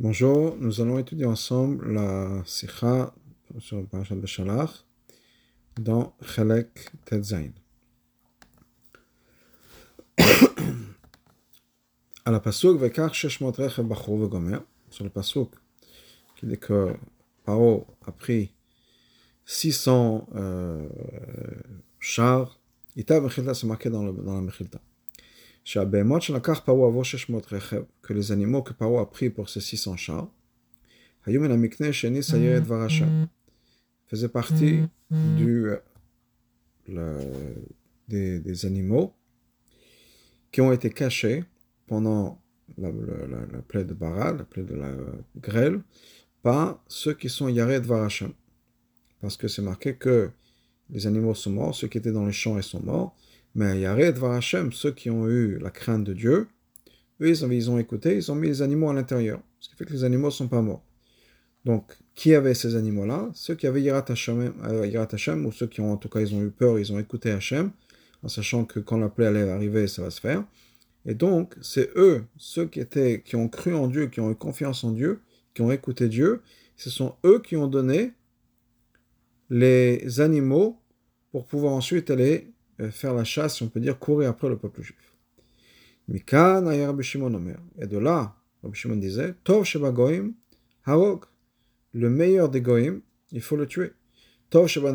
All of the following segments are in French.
Bonjour, nous allons étudier ensemble la Sikha sur le Parashat Beshalach dans Chelek Tetzain. à la Pasuk, Vekar Sheshmot Rechev Bachor Vegomer, sur le Pasuk, qui dit que Paro a pris 600 euh, chars, Ita Mechilta, marqué dans, le, dans la Mechilta que les animaux que Paro a pris pour ces 600 chars, faisait partie du, le, des, des, animaux qui ont été cachés pendant la, la, la, la plaie de Bara, la plaie de la grêle, par ceux qui sont Yared Varasham. Parce que c'est marqué que les animaux sont morts, ceux qui étaient dans les champs ils sont morts, mais Yared Varashem, ceux qui ont eu la crainte de Dieu, eux, ils ont, ils ont écouté, ils ont mis les animaux à l'intérieur. Ce qui fait que les animaux ne sont pas morts. Donc, qui avait ces animaux-là? Ceux qui avaient Yirat Hashem, euh, ou ceux qui ont, en tout cas, ils ont eu peur, ils ont écouté Hashem, en sachant que quand la plaie allait arriver, ça va se faire. Et donc, c'est eux, ceux qui, étaient, qui ont cru en Dieu, qui ont eu confiance en Dieu, qui ont écouté Dieu, ce sont eux qui ont donné les animaux pour pouvoir ensuite aller faire la chasse, si on peut dire, courir après le peuple juif. Mikan Shimon. Et de là, Rabbi Shimon disait, Tov. Le meilleur des Goim, il faut le tuer. Tov Sheba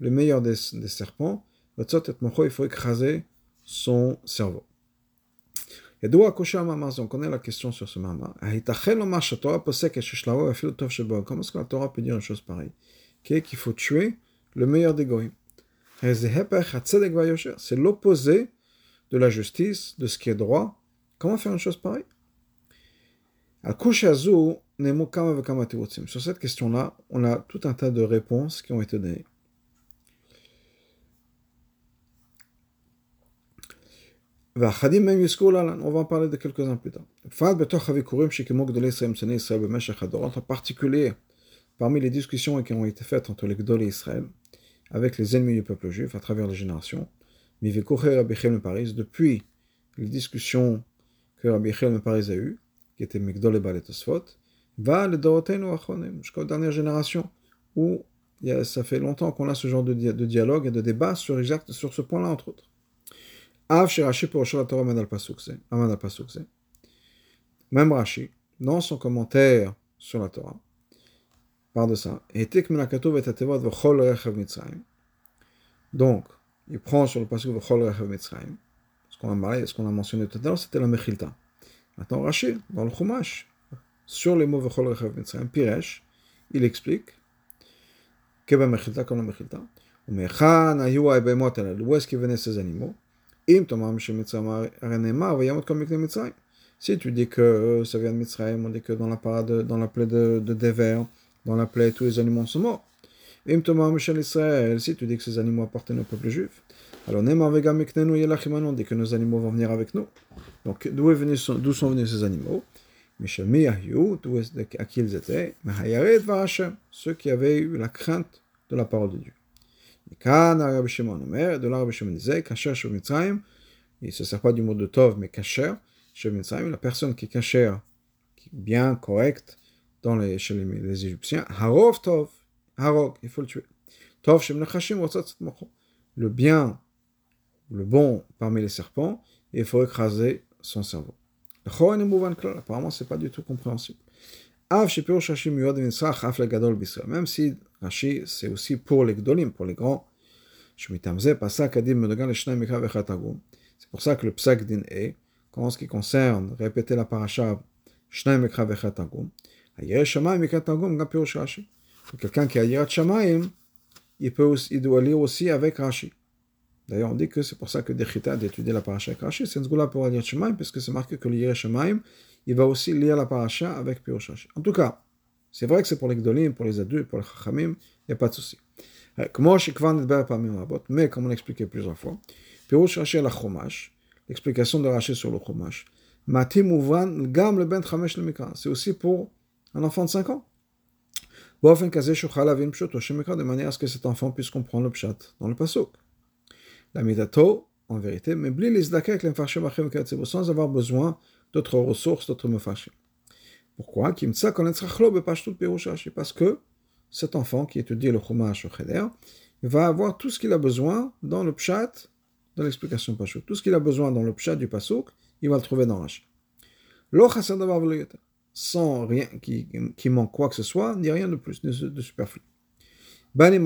le meilleur des, serpents, il faut écraser son cerveau. Et d'où accoucher Mamar, on connaît la question sur ce Mamar. Comment est-ce que la Torah peut dire une chose pareille? Qu'il faut tuer le meilleur des Goïm. C'est l'opposé de la justice, de ce qui est droit. Comment faire une chose pareille? Sur cette question-là, on a tout un tas de réponses qui ont été données. On va en parler de quelques-uns plus tard. En particulier, parmi les discussions qui ont été faites entre les Gdol et Israël, avec les ennemis du peuple juif à travers les générations. Paris, depuis les discussions que Rabbi Echel Paris a eues, qui étaient Migdol et Balet va le Dorotenu Achonim, jusqu'aux dernières générations, où ça fait longtemps qu'on a ce genre de, dialogue et de débat sur, exact, sur ce point-là, entre autres. Av Rashi pour Torah Même Rashi, dans son commentaire sur la Torah, par de ça. Donc, il prend sur le passage Vechol Rechav Mitzrayim. Ce qu'on a ce qu'on a mentionné tout à l'heure, c'était la Mechilta. Maintenant, Rashi, dans le Chumash, sur les mots Vechol Rechav Mitzrayim, Piresh, il explique que ben Mechilta comme la Mechilta. D'où est-ce qu'ils venaient ces animaux. Si tu dis que ça vient de Mitzrayim, on dit que dans la parade, dans la plaie de, de Dever, dans la plaie, tous les animaux sont morts. Israël, si tu dis que ces animaux appartiennent au peuple juif, alors on dit que nos animaux vont venir avec nous. Donc d'où d'où sont venus ces animaux? À qui ils étaient? Ceux qui avaient eu la crainte de la parole de Dieu. De là, Rabbi Shimon disait, Kacher Mitzrayim, il ne se sert pas du mot de Tov, mais Kacher, Mitzrayim, la personne qui est Kacher, qui est bien, correcte, dans les, chez les, Égyptiens, Harov Tov, il faut le tuer. Tov Shem Le bien, le bon parmi les serpents, il faut écraser son cerveau. Apparemment, c'est pas du tout compréhensible. Même si Rashi, c'est aussi pour les Gdolim, pour les grands. C'est pour ça que le psak din est, en ce qui concerne répéter la paracha, Quelqu'un qui a Yirat Shamaim, il, peut aussi, il doit lire aussi avec Rashi. D'ailleurs, on dit que c'est pour ça que Dechita d'étudier la paracha avec Rashi, c'est une zgoula pour Yirat Shamaim, parce que c'est marqué que le Yirat Shamaim, il va aussi lire la paracha avec Pirush Rashi. En tout cas, c'est vrai que c'est pour les Gdolim, pour les adultes, pour les Chachamim, il n'y a pas de souci. Mais comme on l'a expliqué plusieurs fois, Pirush Rashi à la Chumash, l'explication de Rashi sur le Chumash, c'est aussi pour un enfant de 5 ans? De manière à ce que cet enfant puisse comprendre le pshat dans le pasuk. La midato, en vérité, mais les sans avoir besoin d'autres ressources, d'autres mefashim. Pourquoi? Parce que cet enfant qui étudie le Chumash au Cheder va avoir tout ce qu'il a besoin dans le Pshat, dans l'explication Pashut. Tout ce qu'il a besoin dans le Pshat du Pasuk, il va le trouver dans Rashi. Sans rien qui, qui manque quoi que ce soit, ni rien de plus, de, de superflu. Et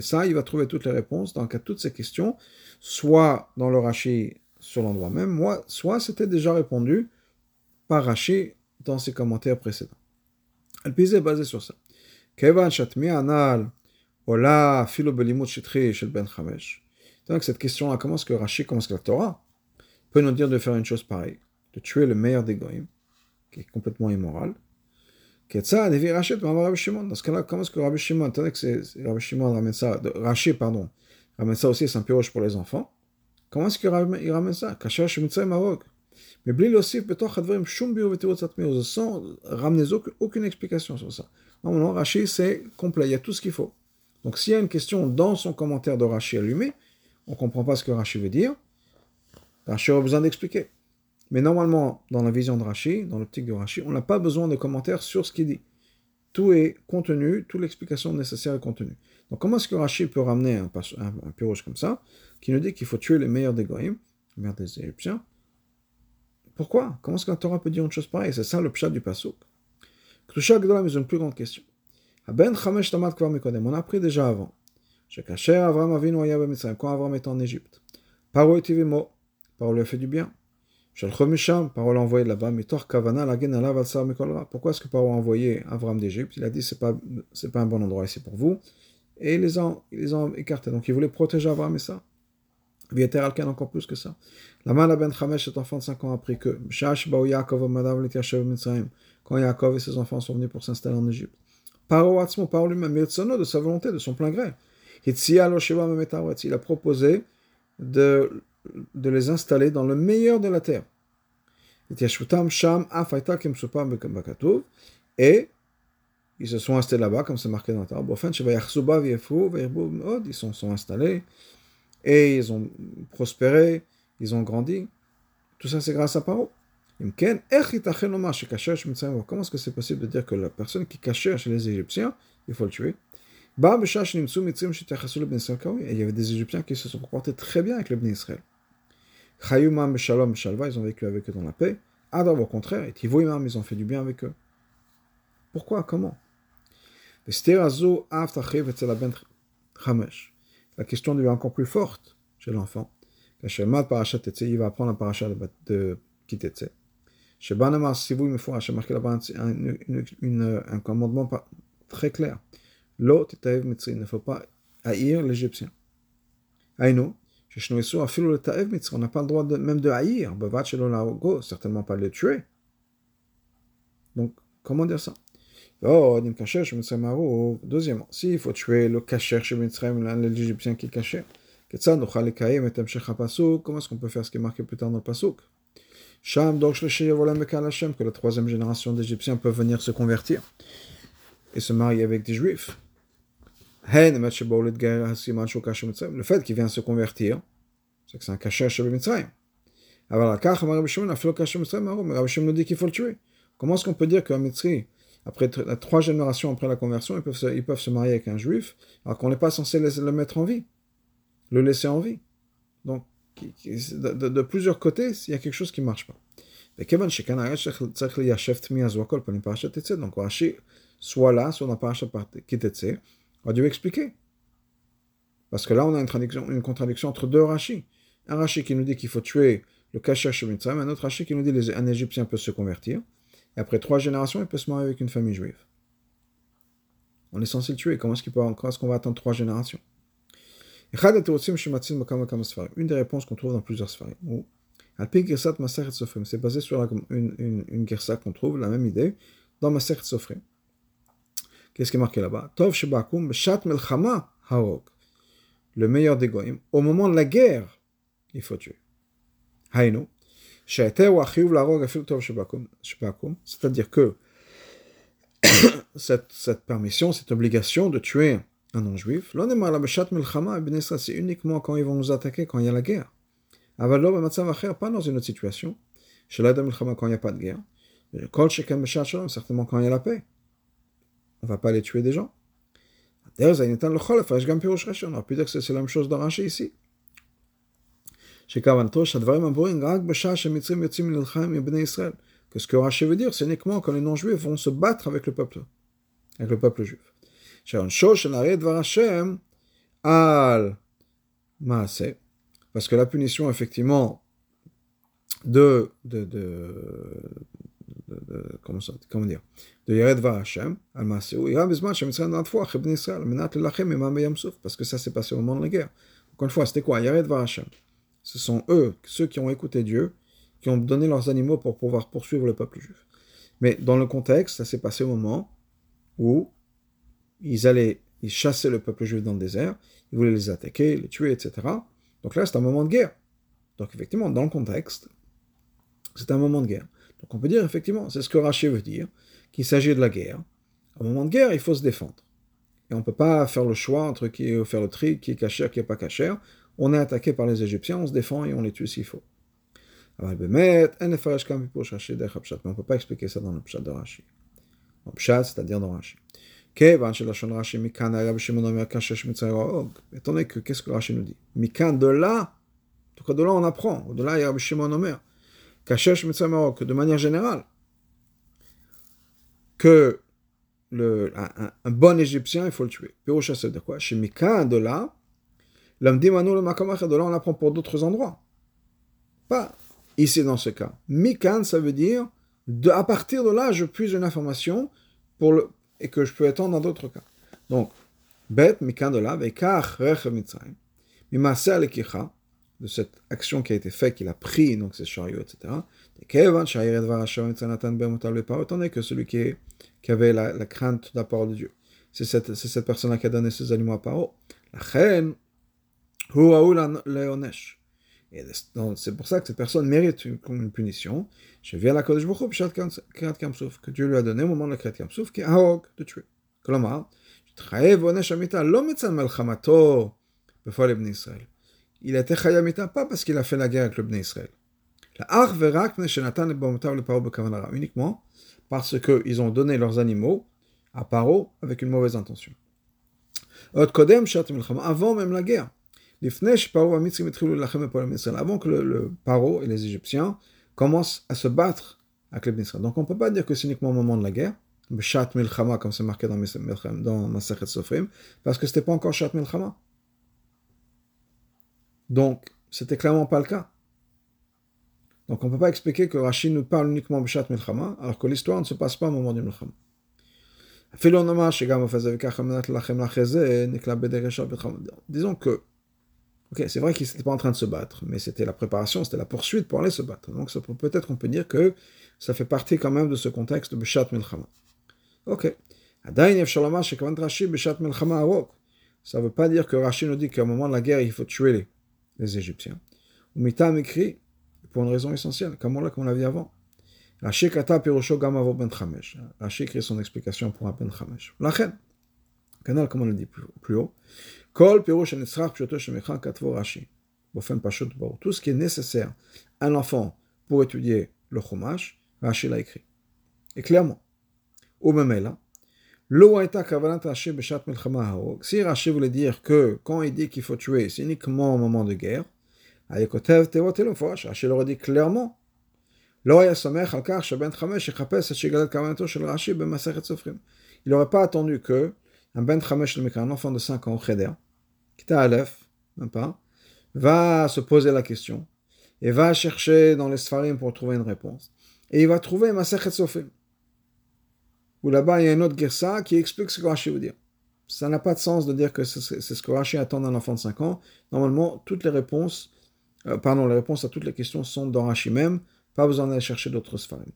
ça, il va trouver toutes les réponses dans toutes ces questions, soit dans le Rashi sur l'endroit même, soit c'était déjà répondu par Rashi dans ses commentaires précédents. Le pise est basé sur ça. Donc cette question-là, comment est-ce que Rashi, comment est-ce que la Torah peut nous dire de faire une chose pareille, de tuer le meilleur des goyim, qui est complètement immoral, dans ce cas-là, comment est-ce que Rabbi Shimon, que c'est Rabbi Shimon ramène ça, Rashi, pardon, ramène ça aussi, c'est un piroge pour les enfants, comment est-ce qu'il ramène ça? Kacher Shemitzay Marok. Mais Bli Lossif, Betor Chadvarim, Shum Bio Vetirot Satmir, sans ramener aucune explication sur ça. Non, Rashi, c'est complet, il y a tout ce qu'il faut. Donc s'il y a une question dans son commentaire de Rashi allumé, on ne comprend pas ce que Rashi veut dire, Rashi a besoin d'expliquer. Mais normalement, dans la vision de Rashi, dans l'optique de Rashi, on n'a pas besoin de commentaires sur ce qu'il dit. Tout est contenu, toute l'explication nécessaire est contenue. Donc comment est-ce que Rashi peut ramener un, un, comme ça, qui nous dit qu'il faut tuer les meilleurs des Goïms, les meilleurs des Égyptiens? Pourquoi? Comment est-ce qu'un Torah peut dire une chose pareille? C'est ça le pshat du pasuk. Ktusha Gdolam est une plus grande question. Ben on a appris déjà avant. Avram Avinu quand Avram est en Égypte. Paro Paro lui a fait du bien. Paro l'a envoyé là-bas, Pourquoi est-ce que Paro a envoyé Avram d'Égypte? Il a dit c'est pas c'est pas un bon endroit ici pour vous, et ils les ont les ont écartés. Donc il voulait protéger Avram et ça. Vieter Alken encore plus que ça. La la ben Chamesh, cet enfant de 5 ans, a appris que quand Yaakov et ses enfants sont venus pour s'installer en Égypte. Paro Atzmo, Paro lui-même, de sa volonté, de son plein gré. Il a proposé de de les installer dans le meilleur de la terre. Et ils se sont installés là-bas, comme c'est marqué dans Torah. Ils sont, sont installés et ils ont prospéré, ils ont grandi. Tout ça, c'est grâce à Paro. Comment est-ce que c'est possible de dire que la personne qui cachait chez les Égyptiens, il faut le tuer il y avait des Égyptiens qui se sont comportés très bien avec le Ben Israël. Chayumam Shalom Shalva, ils ont vécu avec eux dans la paix. Adam, au contraire, et Tivoimam, ils ont fait du bien avec eux. Pourquoi? Comment? La question devient encore plus forte chez l'enfant. Il va apprendre la paracha de Kitetse. Chez Banamar, si vous me faut, marqué là-bas un commandement très clair. Il ne faut pas haïr l'Égyptien. Aïno, on n'a pas le droit de, même de haïr, certainement pas de le tuer. Donc, comment dire ça? Oh, Deuxièmement, s'il faut tuer le cacher chez l'Égyptien qui est caché, comment est-ce qu'on peut faire ce qui est marqué plus tard dans le Pasuk? Que la troisième génération d'Égyptiens peuvent venir se convertir et se marier avec des Juifs. Le fait qu'il vient se convertir, c'est que c'est un cachet chez Mitzrayim. Alors, Rabbi Shimon nous dit qu'il faut le tuer. Comment est-ce qu'on peut dire qu'un Mitzri, après trois générations après la conversion, ils peuvent se, ils peuvent se marier avec un juif, alors qu'on n'est pas censé le mettre en vie, le laisser en vie Donc, de, plusieurs côtés, il y a quelque chose qui ne marche pas. Donc, Rashi, soit là, soit dans Parashat Kitetse, on a dû expliquer. Parce que là, on a une contradiction, entre deux rachis. Un rachi qui nous dit qu'il faut tuer le Kasher Mitzrayim, un autre rachi qui nous dit qu'un Égyptien peut se convertir. Et après trois générations, il peut se marier avec une famille juive. On est censé le tuer. Comment est-ce qu'on va attendre trois générations? Une des réponses qu'on trouve dans plusieurs sphères. C'est basé sur une, une, une qu'on trouve, la même idée, dans Maseret Sofrim. Qu'est-ce qui est marqué là-bas? Tov Shebakum Shat Melchama Harok. Le meilleur des goyim. Au moment de la guerre, il faut tuer. C'est-à-dire que cette, cette permission, cette obligation de tuer un non-juif, c'est uniquement quand ils vont nous attaquer, quand il y a la guerre. Pas dans une autre situation. Quand il n'y a pas de guerre. Certainement quand il y a la paix on ne va pas aller tuer des gens. On aurait pu dire que c'est la même chose dans ici. Que ce que Rashi veut dire, c'est uniquement quand les non-juifs vont se battre avec le peuple, avec le peuple juif. Parce que la punition, effectivement, de, comment, ça, dire, de Yared Hashem, al maase, il y a besoin de Mitzrayim dans la foi, Chibn Israël, Menat Lachem, Imam Yamsouf, parce que ça s'est passé au moment de la guerre. Encore une fois, c'était quoi Yared Hashem? Ce sont eux, ceux qui ont écouté Dieu, qui ont donné leurs animaux pour pouvoir poursuivre le peuple juif. Mais dans le contexte, ça s'est passé au moment où ils allaient, ils chassaient le peuple juif dans le désert, ils voulaient les attaquer, les tuer, etc. Donc là, c'est un moment de guerre. Donc effectivement, dans le contexte, c'est un moment de guerre. Donc on peut dire effectivement, c'est ce que Rachi veut dire, qu'il s'agit de la guerre. Au moment de guerre, il faut se défendre. Et on ne peut pas faire le choix entre qui faire le tri, qui est cachère, qui n'est pas cachère. On est attaqué par les Égyptiens, on se défend et on les tue s'il faut. Mais on ne peut pas expliquer ça dans le pshat de Rashi. Le pshat, c'est-à-dire dans Rashi. Étant donné que, qu'est-ce que Rashi nous dit? Mikan, de là, tout cas de là on apprend, de là il y a Shimon Omer, que de manière générale, que le, un, bon Égyptien, il faut le tuer. Pirocha, c'est de quoi? Chez Mikan, de là, l'homme dit le de là on apprend pour d'autres endroits. Pas ici dans ce cas. Mikan, ça veut dire, de, à partir de là, je puise une information pour le, et que je peux étendre dans d'autres cas. Donc, Bet, Mikan de là, Vekach, Rechev Mitzrayim, Mimase Alekicha, de cette action qui a été faite, qu'il a pris donc ces chariots, etc. Autant n'est que celui qui, est, qui avait la, la, crainte de la parole de Dieu. C'est cette, c'est cette personne-là qui a donné ses aliments à Paro. La reine, et c'est pour ça que cette personne mérite une, une punition. Je viens à la Kodesh Baruch que Dieu lui a donné au moment de la Kriat Kamsouf, qui est Ahog, de tuer. Kolomar, je trahis Vonesh Amita, l'homme de Melchamato, before l'Ibn Israël il était Chayamita, pas parce qu'il a fait la guerre avec le Bnei Israël. Uniquement parce qu'ils ont donné leurs animaux à Paro avec une mauvaise intention. Avant même la guerre. Avant que le, le Paro et les Égyptiens commencent à se battre avec le Bnei Israël. Donc on ne peut pas dire que c'est uniquement au moment de la guerre. Shat Milchama, comme c'est marqué dans, dans Masachet Sofrim, parce que ce n'était pas encore Shat Milchama. Donc, c'était clairement pas le cas. Donc on ne peut pas expliquer que Rachid nous parle uniquement de Shat Milchama, alors que l'histoire ne se passe pas au moment du Milchama. Disons que Ok, c'est vrai qu'ils n'étaient pas en train de se battre, mais c'était la préparation, c'était la poursuite pour aller se battre. Donc peut-être qu'on peut dire que ça fait partie quand même de ce contexte de Beshat Milchama. Ok. Ça ne veut pas dire que Rashi nous dit qu'à un moment de la guerre, il faut tuer les, les Égyptiens. Mitam écrit, pour une raison essentielle, comme on l'a vu avant. Rashi kata pirosho gamavo ben chamesh. Rashi écrit son explication pour un ben chamesh. La canal, comme on le dit plus haut. Tout ce qui est nécessaire à un enfant pour étudier le Chumash, Rashi l'a écrit. Et clairement. Ou même là. Si Rashi voulait dire que quand il dit qu'il faut tuer, c'est uniquement au moment de guerre, Rashi l'aurait dit clairement. Il n'aurait pas attendu que un ben chamesh un enfant de 5 ans cheder, qui à Aleph, pas, va se poser la question et va chercher dans les Sfarim pour trouver une réponse. Et il va trouver Masechet Sofim. Où là-bas, il y a une autre Gersa qui explique ce que Rashi veut dire. Ça n'a pas de sens de dire que c'est ce que Rashi attend d'un enfant de 5 ans. Normalement, toutes les réponses, euh, pardon, les réponses à toutes les questions sont dans Rashi même. Pas besoin d'aller chercher d'autres Sfarim.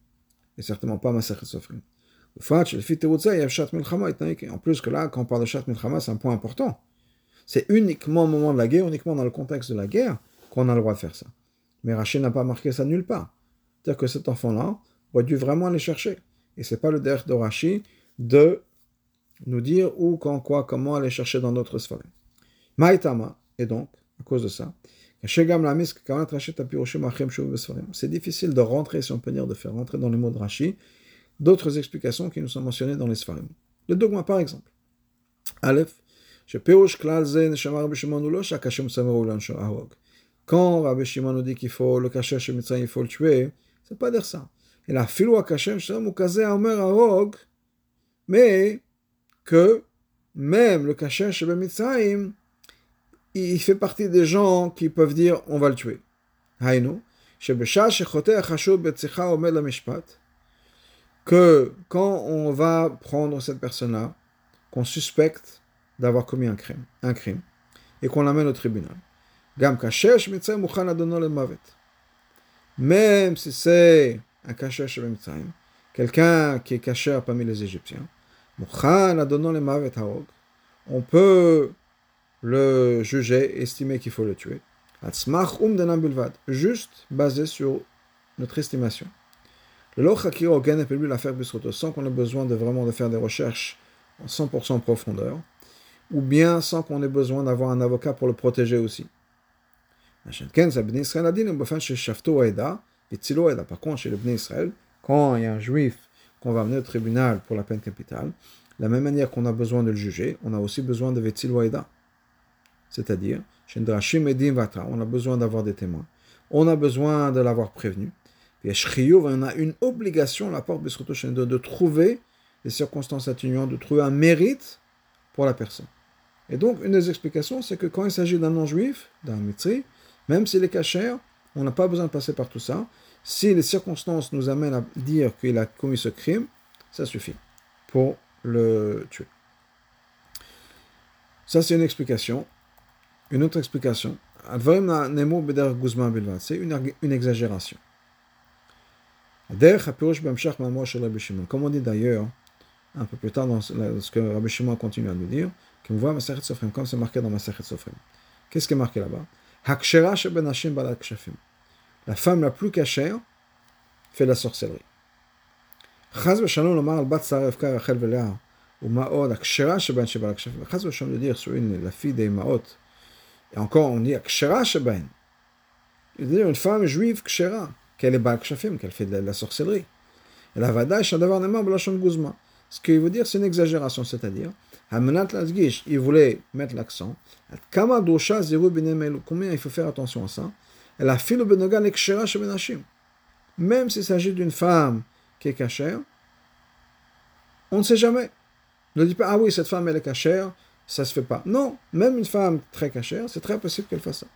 Et certainement pas Masechet Sofrim. En plus que là, quand on parle de Shat Milchama, c'est un point important. C'est uniquement au moment de la guerre, uniquement dans le contexte de la guerre, qu'on a le droit de faire ça. Mais Rachid n'a pas marqué ça nulle part. C'est-à-dire que cet enfant-là aurait dû vraiment aller chercher. Et c'est pas le derrière de Rachid de nous dire où, quand, quoi, comment aller chercher dans d'autres sphères. Maïtama, et donc, à cause de ça, C'est difficile de rentrer, si on peut dire, de faire rentrer dans les mots de Rashi d'autres explications qui nous sont mentionnées dans les Sfarim. Le dogma, par exemple. Aleph, quand Rabbi Shimon nous dit qu'il faut le cacher chez Mitzrayim, il faut le tuer, c'est pas dire ça. Et la filou Kashem Shem Kaze Omer Arog, mais que même le cacher chez Mitzrayim, il fait partie des gens qui peuvent dire on va le tuer. Haïnou, que quand on va prendre cette personne-là, qu'on suspecte d'avoir commis un crime, un crime, et qu'on l'amène au tribunal. Gam kashesh mitzrayim mukhan adono le mavet. Même si c'est un kashesh mitzrayim, quelqu'un qui est caché parmi les Égyptiens, on peut le juger, estimer qu'il faut le tuer. Juste basé sur notre estimation. Le lochakir ogen est lui l'affaire sans qu'on ait besoin de vraiment de faire des recherches en 100% profondeur, ou bien sans qu'on ait besoin d'avoir un avocat pour le protéger aussi. Par contre, chez le Bnei Israël, quand il y a un juif qu'on va amener au tribunal pour la peine capitale, la même manière qu'on a besoin de le juger, on a aussi besoin de Vetzil C'est-à-dire, on a besoin d'avoir des témoins. On a besoin de l'avoir prévenu. on a une obligation, la porte de, de trouver des circonstances atténuantes, de trouver un mérite pour la personne. Et donc, une des explications, c'est que quand il s'agit d'un non-juif, d'un mitri, même s'il est cachère, on n'a pas besoin de passer par tout ça. Si les circonstances nous amènent à dire qu'il a commis ce crime, ça suffit pour le tuer. Ça, c'est une explication. Une autre explication, c'est une, exagération. Comme on dit d'ailleurs, un peu plus tard dans ce que Rabbi Shimon continue à nous dire, comme c'est marqué dans Masachet Sofrim. Qu'est-ce qui est marqué là-bas? La femme la plus cachère fait la sorcellerie. Chaz v'shalom lomar al bat Sarah Evka Rachel Velea ou Maod akshera sheben sheba l'akshafim. Chaz v'shalom de dire sur une la fille des Maot. Et encore on dit akshera sheben. Il veut dire une femme juive kshera qu'elle est bal kshafim, qu'elle fait de la sorcellerie. Et la vada est d'avoir des mains b'lashon guzma. Ce qu'il veut dire c'est une exagération, c'est-à-dire il voulait mettre l'accent. Combien il faut faire attention à ça? Même s'il s'agit d'une femme qui est cachère, on ne sait jamais. Ne dit pas, ah oui, cette femme elle est cachère, ça ne se fait pas. Non, même une femme très cachère, c'est très possible qu'elle fasse ça.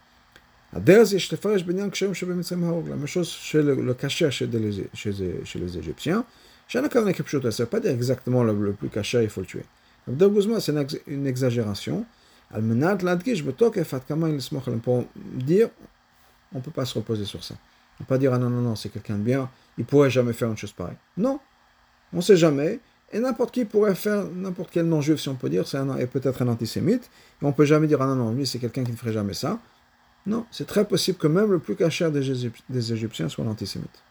La même chose chez le, le cachère chez, chez, chez les Égyptiens. Ça ne veut pas dire exactement le, le plus cachère, il faut le tuer c'est une exagération. Pour dire, on ne peut pas se reposer sur ça. On ne peut pas dire, ah non, non, non, c'est quelqu'un de bien, il pourrait jamais faire une chose pareille. Non, on ne sait jamais. Et n'importe qui pourrait faire, n'importe quel non-juif, si on peut dire, c'est peut-être un antisémite. On peut jamais dire, ah non, non, lui, c'est quelqu'un qui ne ferait jamais ça. Non, c'est très possible que même le plus caché des, Égyptiens soit l'antisémite.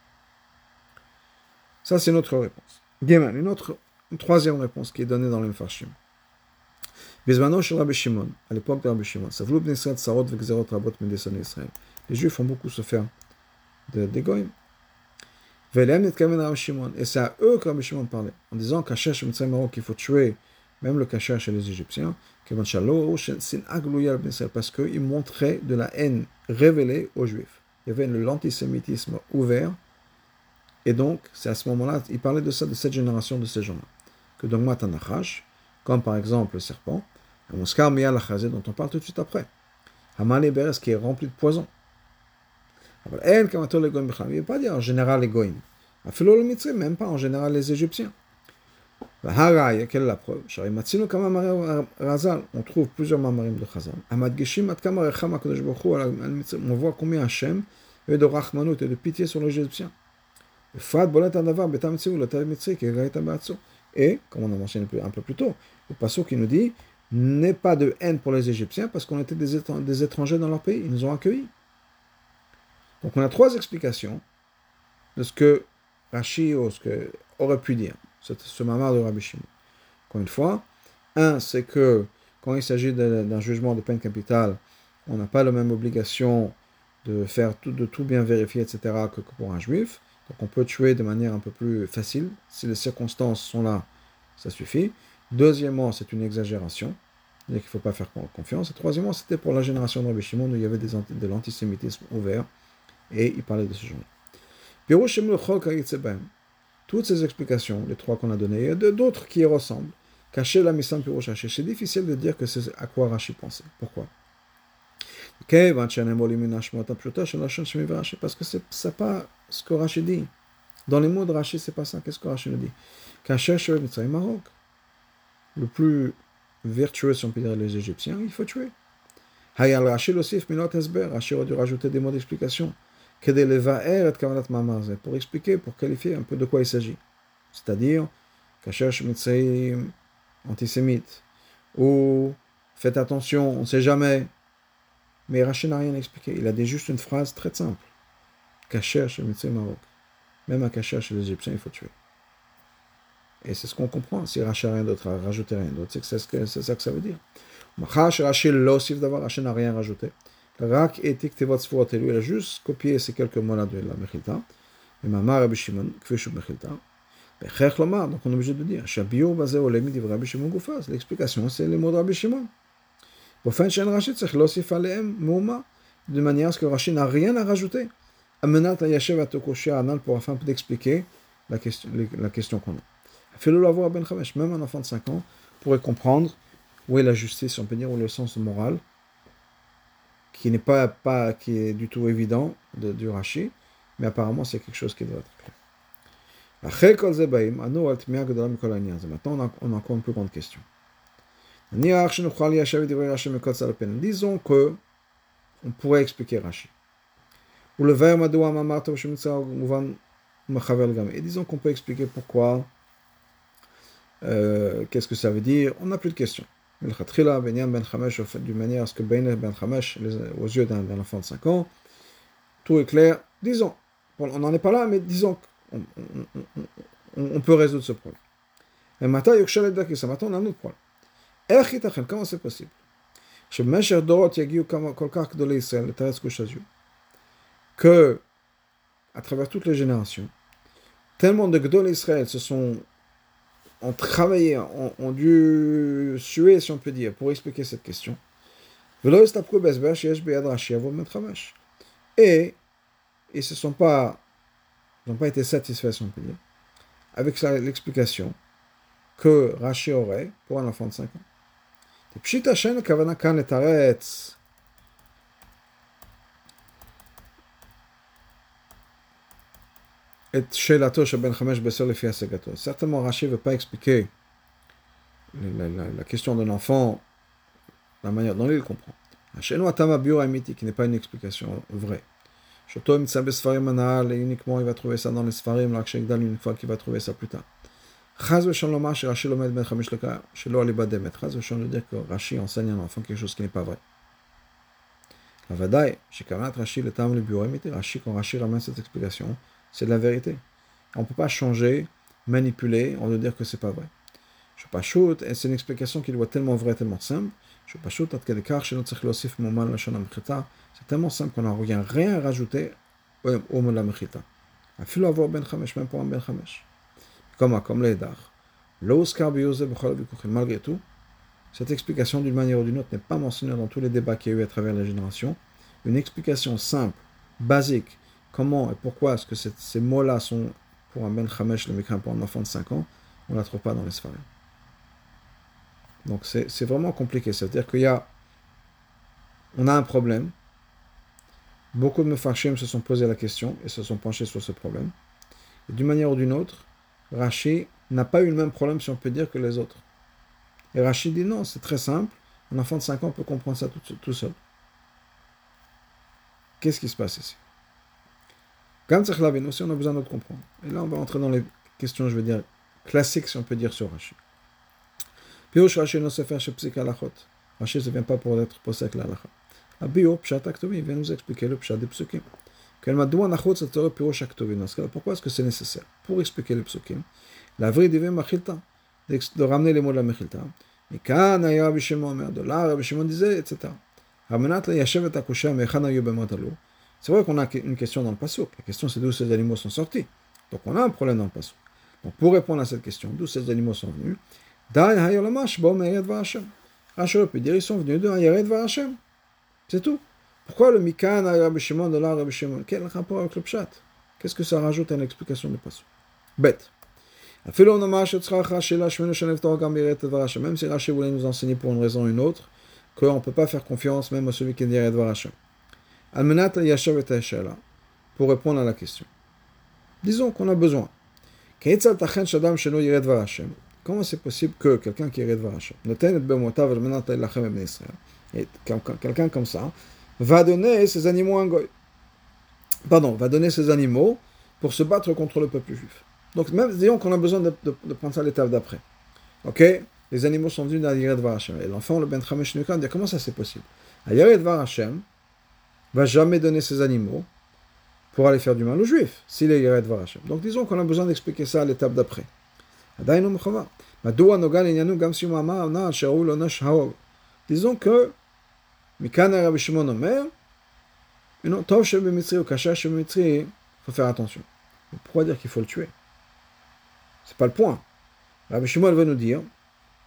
Ça, c'est notre réponse. une autre une troisième réponse qui est donnée dans le Mfarshim. Bizmano chez Rabbi Shimon, à l'époque de Rabbi Shimon, Savlou ben Israël Sarot v'Gzerot Rabot Medesson Israël. Les Juifs ont beaucoup souffert des Goïm. Velem Netkaven Rabbi Shimon. Et c'est à eux que Rabbi Shimon parlait, en disant chez Mitzrayim qu'il faut tuer même le Kacher chez les Égyptiens, parce qu'ils montraient de la haine révélée aux Juifs. Il y avait l'antisémitisme ouvert, et donc c'est à ce moment-là, il parlait de ça, de cette génération, de ces gens-là que dans Matanachash, comme par exemple le serpent, un Moskar dont on parle tout de suite après. Hamal Beres qui est rempli de poison. Il ne veut pas dire en général les Goïm. Même pas en général les Égyptiens. Quelle est la preuve On trouve plusieurs mamarim de Chazal. On voit combien Hachem est de rachmanut et de pitié sur les Égyptiens. Et, comme on a mentionné un peu plus tôt, le passage qui nous dit n'est pas de haine pour les Égyptiens parce qu'on était des, étrangers dans leur pays, ils nous ont accueillis. Donc on a trois explications de ce que Rashi ou ce que aurait pu dire, ce, mamar de Rabbi Shimon. Encore une fois, un, c'est que quand il s'agit d'un jugement de peine capitale, on n'a pas la même obligation de faire tout bien vérifier, etc., que, pour un juif. Donc on peut tuer de manière un peu plus facile. Si les circonstances sont là, ça suffit. Deuxièmement, c'est une exagération. C'est-à-dire ne faut pas faire confiance. Et troisièmement, c'était pour la génération de Rabbi Shimon où il y avait de l'antisémitisme ouvert. Et il parlait de ce genre. Toutes ces explications, les trois qu'on a données, il y a d'autres qui y ressemblent. Cacher la mission Pirochaché. C'est difficile de dire que c'est à quoi Rashi pensait. Pourquoi? Parce que c'est pas ce que Rashi dit. Dans les mots de Rashi, c'est pas ça. Qu'est-ce que Rashi nous dit. Le plus vertueux, si on peut dire, les Égyptiens, il faut tuer. Hayal Rashi l'osif minot esber. Rashi aurait dû rajouter des mots d'explication. Pour expliquer, pour qualifier un peu de quoi il s'agit. C'est-à-dire, Kacher Shemitzayim, antisémite. Ou faites attention, on ne sait jamais. Mais Rachid n'a rien expliqué. Il a dit juste une phrase très simple. Kacher Shemitzayim Maroc. Même à Kacher chez les Égyptiens, il faut tuer. Et c'est ce qu'on comprend. Si Rachid n'a rien d'autre à rajouter, rien d'autre, c'est ça que ça veut dire. Rachid n'a rien rajouté. Rak etik il a juste copié ces quelques mots-là de la Mechilta. Et Mamar Rabbi Shimon, kfeshu Mechilta. Donc on est obligé de dire, Shabio bazé olemi div Rabbi Shimon Goufaz. L'explication, c'est les mots de Rabbi Shimon. Bofen shen Rashi tzech losif aleem de manière à ce que Rashi n'a rien à rajouter. Amenat ayashev atokoshi anal pour afin d'expliquer la question, la question qu'on a. Fais-le l'avoir ben chamesh, même un enfant de 5 ans pourrait comprendre où est la justice, on peut dire, est le sens moral qui n'est pas, pas qui est du tout évident de, du Rashi, mais apparemment c'est quelque chose qui doit être clair. Maintenant, on a encore une plus grande question. Disons que on pourrait expliquer Rashi. Ou le Et disons qu'on peut expliquer pourquoi, euh, qu'est-ce que ça veut dire. On n'a plus de questions. Ben d'une manière à ce que Ben Chamesh, aux yeux d'un enfant de 5 ans, tout est clair. Disons, on n'en est pas là, mais disons qu'on on, peut résoudre ce problème. Et maintenant, on a un autre problème. Comment c'est possible que à travers toutes les générations, tellement de Gdol Israël se sont ont travaillé, ont, dû suer, si on peut dire, pour expliquer cette question. Et ils se sont pas, n'ont pas été satisfaits, si on peut dire, avec l'explication que Rashi aurait pour un enfant de 5 ans. Certainement, Rashi ne veut pas expliquer la, question d'un enfant, la manière dont il comprend. une explication vraie. uniquement il va trouver ça dans les fois qu'il va trouver ça plus tard. Chaz v'shalom que Rashi lomed ben chamish leka shelo aliba demet. Chaz v'shalom veut dire Rashi enseigne à un enfant quelque chose qui n'est pas vrai. Avadai, shekarat Rashi le tam le bureau Rashi, quand Rashi ramène cette explication, c'est de la vérité. On ne peut pas changer, manipuler, on veut dire que c'est pas vrai. Shoot, et c'est une explication qui doit être tellement vraie, tellement simple. Je pas shoot, c'est tellement simple qu'on n'a rien, rien à rajouter au mot de la mechita. Il avoir ben chamesh, même pour un ben chamesh. Comme, les dar. Malgré tout, cette explication d'une manière ou d'une autre n'est pas mentionnée dans tous les débats qu'il y a eu à travers les générations. Une explication simple, basique, comment et pourquoi est-ce que ces mots-là sont pour un Ben Chamesh, le Mikra, pour un enfant de 5 ans, on ne la trouve pas dans les Sfarim. Donc c'est vraiment compliqué. C'est-à-dire qu'il y a. On a un problème. Beaucoup de Mefarshim se sont posé la question et se sont penchés sur ce problème. Et d'une manière ou d'une autre, Rashi n'a pas eu le même problème, si on peut dire, que les autres. Et Rashi dit non, c'est très simple. Un enfant de 5 ans peut comprendre ça tout, seul. Qu'est-ce qui se passe ici? Gam aussi on a besoin de comprendre. Et là, on va entrer dans les questions, je veux dire, classiques, si on peut dire, sur Rashi. Pirosh Rashi ne se fait chez. Rashi ne vient pas pour être posé la. Abio, Pshat il vient nous expliquer le Pshat des. Pourquoi est-ce que c'est nécessaire? Pour expliquer les psukim, la vraie divine machilta, de ramener les mots de la machilta. C'est vrai qu'on a une question dans le passouk. La question, c'est d'où ces animaux sont sortis. Donc, on a un problème dans le passouk. Donc, pour répondre à cette question, d'où ces animaux sont venus, Rachel peut dire ils sont venus de Hayared. C'est tout. Pourquoi le Mikan Rabbi Shimon de là Rabbi Shimon? Quel rapport avec le Pshat? Qu'est-ce que ça rajoute à l'explication du passage Bête. Même si Rachel voulait nous enseigner pour une raison ou une autre, qu'on ne peut pas faire confiance même à celui qui est Yared Hashem. Almenat pour répondre à la question. Disons qu'on a besoin. Comment c'est possible que quelqu'un qui est Redvar Hashem, quelqu'un comme ça, va donner ses animaux un goy Pardon, va donner ses animaux pour se battre contre le peuple juif. Donc, même, disons qu'on a besoin de, prendre ça à l'étape d'après. Ok? Les animaux sont venus dans Yared Hashem. Et l'enfant, le Ben Chamesh Nukan, dit comment ça c'est possible? Yared Hashem va jamais donner ses animaux pour aller faire du mal aux juifs, s'il est Yared Hashem. Donc, disons qu'on a besoin d'expliquer ça à l'étape d'après. Disons que Mikana Rabbi Shimon Omer, Tov Shebemitri ou Kasha Shebemitri, il faut faire attention. Pourquoi dire qu'il faut le tuer C'est pas le point. Rabbi Shimon va nous dire,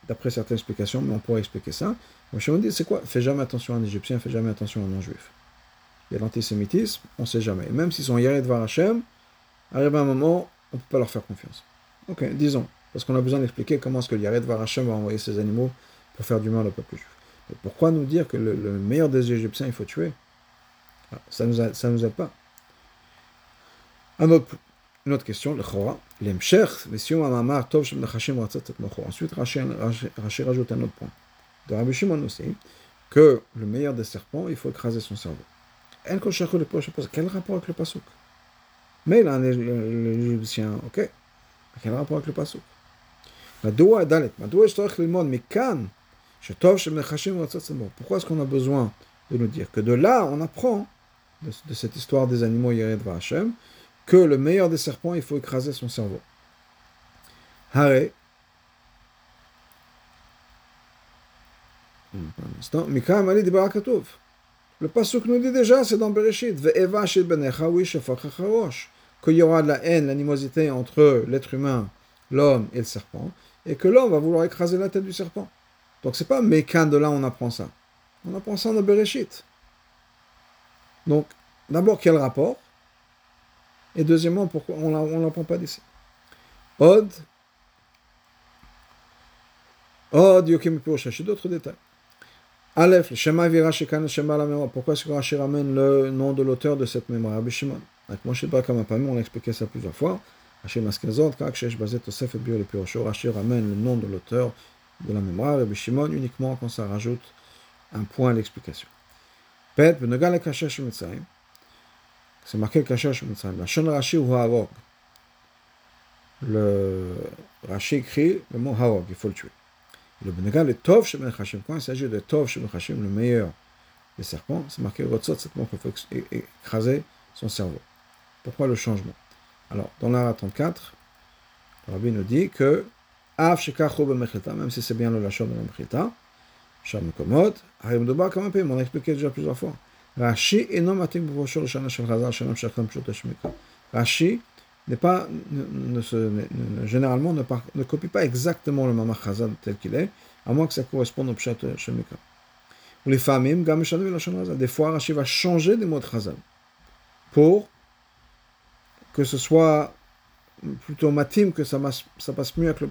d'après certaines explications, mais on pourrait expliquer ça. Rabbi Shimon dit c'est quoi? Fais jamais attention à un Égyptien, fais jamais attention à un non-juif. Il y a l'antisémitisme, on ne sait jamais. Et même s'ils sont Yared Var Hashem, arrive un moment, on ne peut pas leur faire confiance. Ok, disons. Parce qu'on a besoin d'expliquer comment est-ce que Yared Varachem va envoyer ses animaux pour faire du mal au peuple juif. Pourquoi nous dire que le, meilleur des Égyptiens, il faut tuer? Ah, Ça ne nous, nous aide pas. Un autre, une autre question, le Chora. Ensuite, Rashi rajoute un autre point. De Rabbi Shimon aussi, que le meilleur des serpents, il faut écraser son cerveau. Quel rapport avec le Pasuk? Mais là, l'Égyptien, ok. Quel rapport avec le Pasuk? Pourquoi est-ce qu'on a besoin de nous dire que de là, on apprend, de, cette histoire des animaux Yered Hashem, que le meilleur des serpents, il faut écraser son cerveau. Hare. Le pasuk nous dit déjà, c'est dans Bereshit, qu'il y aura de la haine, l'animosité entre l'être humain, l'homme et le serpent, et que l'homme va vouloir écraser la tête du serpent. Donc c'est pas Mécan de là on apprend ça. On apprend ça dans Bereshit. Donc, d'abord, quel rapport? Et deuxièmement, pourquoi on ne l'apprend pas d'ici? Od. Od, Yokim Purushashi, d'autres détails. Aleph, le Shema Virashikan, le Shema la mémoire. Pourquoi est-ce que Rashi le nom de l'auteur de cette mémoire? Rabbi Shimon. Avec Moshe Bakamapami, on a expliqué ça plusieurs fois. Rashi Maskazot, Kak Shesh Bazet Tosef et Bio le Rashi ramène le nom de l'auteur de la mémoire, Rabbi Shimon, uniquement quand ça rajoute un point à l'explication. Pet, Benegal et Kashesh c'est marqué Kashesh Mitzrayim. La Shon Rashi ou Harog. Le Rashi écrit le mot Harog, il faut le tuer. Le Benegal est Tov Shemen. Quand il s'agit de Tov Shemen le meilleur des serpents, c'est marqué Rotzot, c'est qu'il faut écraser son cerveau. Pourquoi le changement? Alors, dans l'ara 34, le rabbi nous dit que même si c'est bien le lachon de la on expliqué déjà plusieurs fois. Rashi non ne, généralement ne, copie pas exactement le tel qu'il est, à moins que ça corresponde au pshat shemika. Les va changer des mots de pour que ce soit plutôt matim, que ça, passe mieux avec le.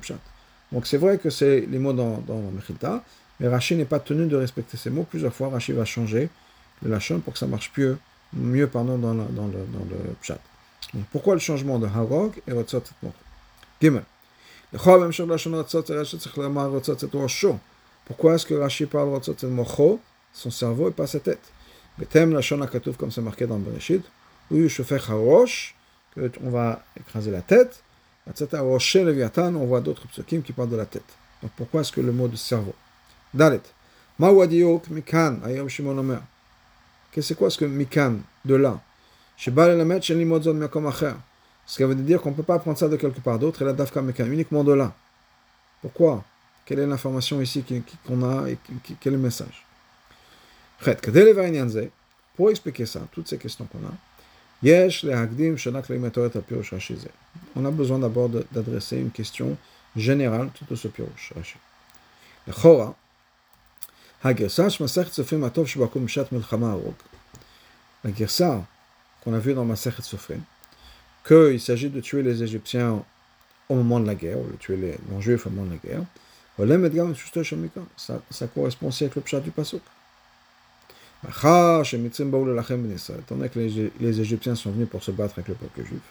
Donc c'est vrai que c'est les mots dans, dans la Mechita, mais Rashi n'est pas tenu de respecter ces mots. Plusieurs fois, Rashi va changer le lachon pour que ça marche mieux, mieux pardon, dans, dans, le, dans pshat. Donc, pourquoi le changement de Harog et Mocho Gimel. Pourquoi est-ce que Rashi parle Rotzot et Mocho, son cerveau et pas sa tête Betem Lashon Akatouf, comme c'est marqué dans Bereshit, ou Yushofech Harosh, on va écraser la tête, on voit d'autres psukim qui parlent de la tête. Donc pourquoi est-ce que le mot de cerveau? Dalet. Mawadiok mikan, ayom shimon omer. C'est quoi ce que mikan, de là? Chez Bal Elamet, chez Limozon Mekom Acher. Ce qui veut dire qu'on ne peut pas prendre ça de quelque part d'autre, et la dafka mikan, uniquement de là. Pourquoi? Quelle est l'information ici qu'on a et quel est le message? Pour expliquer ça, toutes ces questions qu'on a, on a besoin d'abord d'adresser une question générale tout ce pirosh Rashi. La gersa qu'on a vu dans Masechet Sofrim, qu'il s'agit de tuer les Égyptiens au moment de la guerre, ou de tuer les non-juifs au moment de la guerre, ça, ça correspond aussi avec le pshat du Pasuk. Étant donné que les, les Égyptiens sont venus pour se battre avec le peuple juif.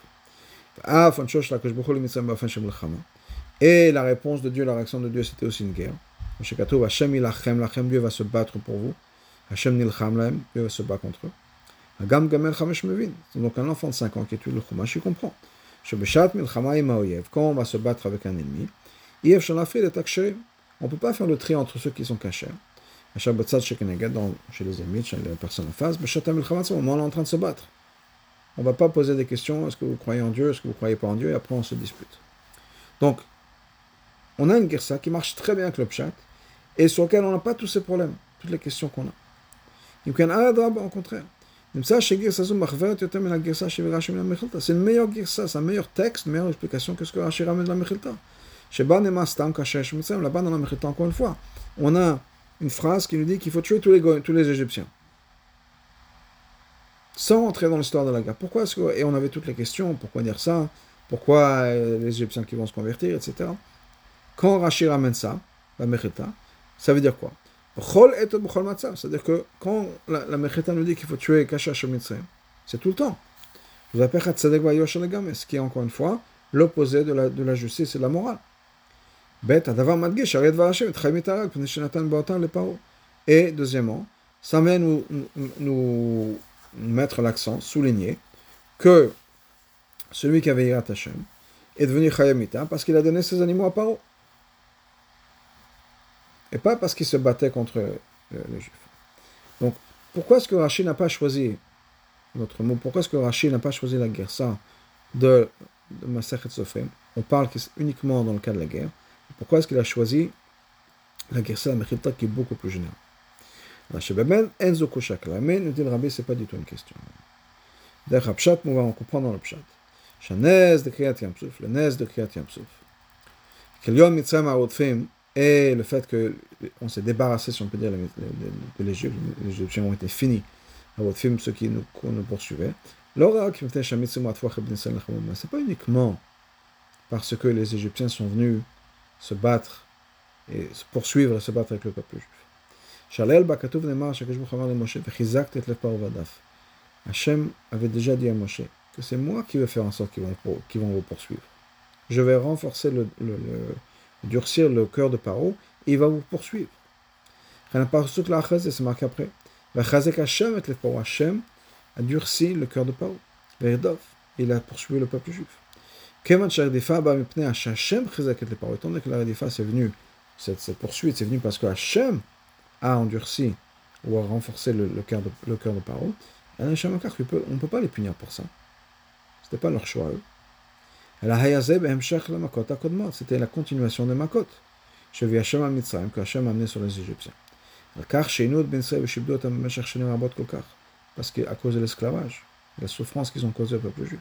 Et la réponse de Dieu, la réaction de Dieu, c'était aussi une guerre. Dieu va se battre pour vous. Hashem nilcham Dieu va se battre contre eux. Donc un enfant de 5 ans qui étudie le Chumash, il comprend. Quand on va se battre avec un ennemi, on ne peut pas faire le tri entre ceux qui sont cachés chez les ennemis, chez les personnes en face, au moment où on est en train de se battre. On ne va pas poser des questions, est-ce que vous croyez en Dieu, est-ce que vous ne croyez pas en Dieu, et après on se dispute. Donc, on a une guerre qui marche très bien avec le pshat, et sur laquelle on n'a pas tous ces problèmes, toutes les questions qu'on a. Au contraire. C'est une meilleure girsa, c'est un meilleur texte, une meilleure explication que ce que Rashi ramène dans la Mechilta. Là-bas dans la Mechilta, encore une fois, on a une phrase qui nous dit qu'il faut tuer tous les, Égyptiens. Sans rentrer dans l'histoire de la guerre. Pourquoi est-ce que, Et on avait toutes les questions, pourquoi dire ça Pourquoi euh, les Égyptiens qui vont se convertir, etc. Quand Rachid ramène ça, la Mechita, ça veut dire quoi? C'est-à-dire que quand la, la Mechita nous dit qu'il faut tuer Kashash c'est tout le temps. Ce qui est encore une fois l'opposé de la justice et de la morale. Et deuxièmement, ça vient nous, nous, mettre l'accent, souligner que celui qui avait Yirat Hashem est devenu Chayamita parce qu'il a donné ses animaux à Paro. Et pas parce qu'il se battait contre les Juifs. Donc, pourquoi est-ce que Rachid n'a pas choisi notre mot Pourquoi est-ce que Rachid n'a pas choisi la guerre? Ça de, de Masachet Sofrim On parle uniquement dans le cas de la guerre. Pourquoi est-ce qu'il a choisi la Gersa Mechilta qui est beaucoup plus générale? Enzo Koshakla. Mais nous dit le rabbi, ce n'est pas du tout une question. D'ailleurs, on va comprendre dans le Pshat. Shanez de Kriyat Yamsuf, le Nez de Kriyat Yamsuf. Kelion Mitzrayim Arotfim, et le fait qu'on s'est débarrassé, si on peut dire, de l'Égypte, les Égyptiens ont été finis, Arotfim, ceux qui nous, nous poursuivaient. C'est pas uniquement parce que les Égyptiens sont venus se battre et se poursuivre et se battre avec le peuple juif. Shalel Bakatouv Nemar Shakash Bouchamar le Moshe Vechizakt et Lev Vadaf. Hachem avait déjà dit à Moshe que c'est moi qui vais faire en sorte qu'ils vont, qu'ils vont vous poursuivre. Je vais renforcer le, durcir le cœur de Paro et il va vous poursuivre. C'est marqué après. Hashem et Paro. Hachem a durci le cœur de Paro. Il a poursuivi le peuple juif. Étant donné que la redifa c'est venu, cette, poursuite c'est venu parce que Hachem a endurci ou a renforcé le, le cœur de, de Paro, on ne peut pas les punir pour ça. Ce n'était pas leur choix eux. C'était la continuation de Makot. Je vis Hachem à que Hachem a amené sur les Égyptiens. Parce qu'à cause de l'esclavage, la souffrance qu'ils ont causée au peuple juif.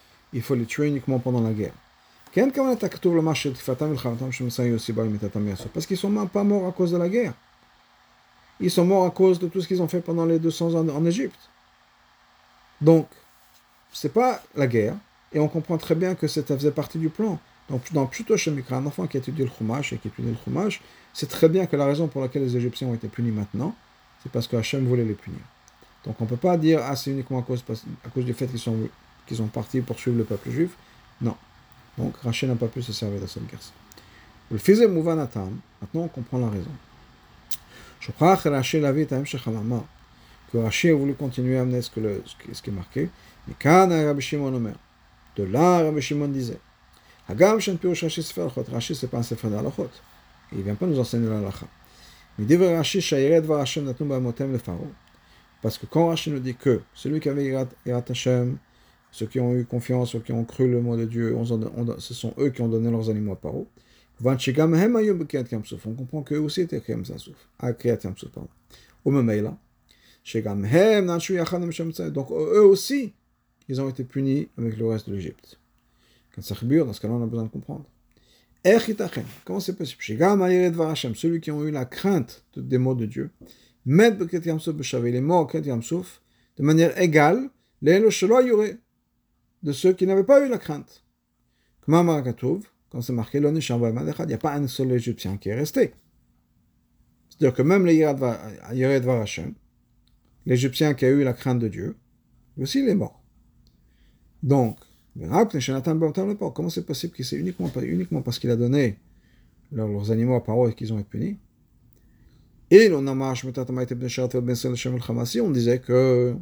il faut les tuer uniquement pendant la guerre. Parce qu'ils sont même pas morts à cause de la guerre. Ils sont morts à cause de tout ce qu'ils ont fait pendant les 200 ans en Égypte. Donc, c'est pas la guerre, et on comprend très bien que ça faisait partie du plan. Donc, dans Pshuto Shemikra, un enfant qui étudie le Chumash et qui étudie le Chumash, c'est très bien que la raison pour laquelle les Égyptiens ont été punis maintenant, c'est parce que Hachem voulait les punir. Donc, on ne peut pas dire, ah, c'est uniquement à cause, à cause du fait qu'ils sont qu'ils sont partis pour suivre le peuple juif. Non. Donc Rachel n'a pas pu se servir de cette guerre. Le fils Mouvanatam, maintenant on comprend la raison. Je crois que Rachel avait que Rashi a voulu continuer à amener ce, que le, ce, qui est marqué. Mais quand Rabbi Shimon Omer, de là Rabbi Shimon disait, Hagam Shen Pirush Rashi Sefer Alachot, Rashi c'est pas un Sefer d'Alachot, il ne vient pas nous enseigner l'Alacha. Mais dit Rashi Shayiret Var Hashem Natnu Ba'amotem le Pharaon. Parce que quand Rashi nous dit que celui qui avait Irat Hashem, ceux qui ont eu confiance, ceux qui ont cru le mot de Dieu, ce sont eux qui ont donné leurs animaux à Paro. On comprend qu'eux aussi étaient Kriyat. Ou même là. Donc eux aussi, ils ont été punis avec le reste de l'Égypte. Quand ça dans ce cas-là, on a besoin de comprendre. Comment c'est possible? Celui qui ont eu la crainte des mots de Dieu, les mots de manière égale, de ceux qui n'avaient pas eu la crainte. Quand c'est marqué, il n'y a pas un seul Égyptien qui est resté. C'est-à-dire que même les Yered l'Égyptien qui a eu la crainte de Dieu, aussi il est mort. Donc, comment c'est possible que c'est uniquement, uniquement parce qu'il a donné leurs, animaux à parole qu'ils ont été punis? Et on disait que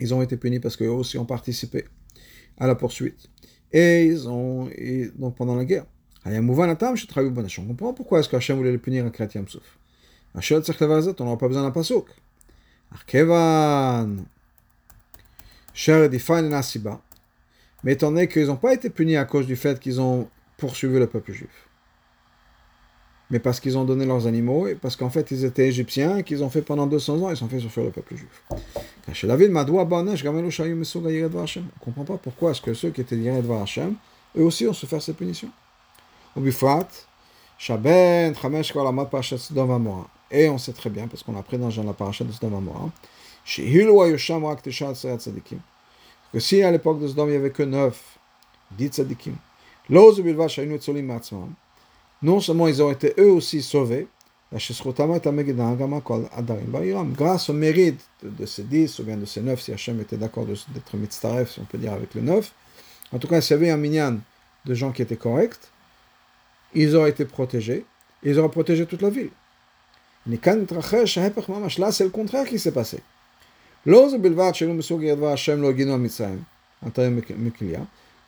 ils ont été punis parce qu'eux aussi ont participé à la poursuite. Et ils ont, et donc pendant la guerre. On comprend pourquoi est-ce qu'Hachem voulait le punir à Kriyat Yamsouf. On n'aura pas besoin d'un pasouk. Arkevan, Nasiba. Mais étant donné qu'ils n'ont pas été punis à cause du fait qu'ils ont poursuivi le peuple juif, mais parce qu'ils ont donné leurs animaux et parce qu'en fait ils étaient égyptiens et qu'ils ont fait pendant 200 ans, ils ont fait souffrir le peuple juif. On comprend pas pourquoi est-ce que ceux qui étaient Yered Hashem, eux aussi ont souffert ces punitions. Et on sait très bien, parce qu'on a appris dans la parashat de Sodom que si à l'époque de Sodom il n'y avait que neuf, dix tzadikim, non seulement ils ont été eux aussi sauvés, grâce au mérite de ces dix, ou bien de ces neuf, si Hachem était d'accord d'être mitzaref, si on peut dire avec le neuf, en tout cas, s'il y avait un minyan de gens qui étaient corrects, ils auraient été protégés, ils auraient protégé toute la ville. Là, c'est le contraire qui s'est passé. Que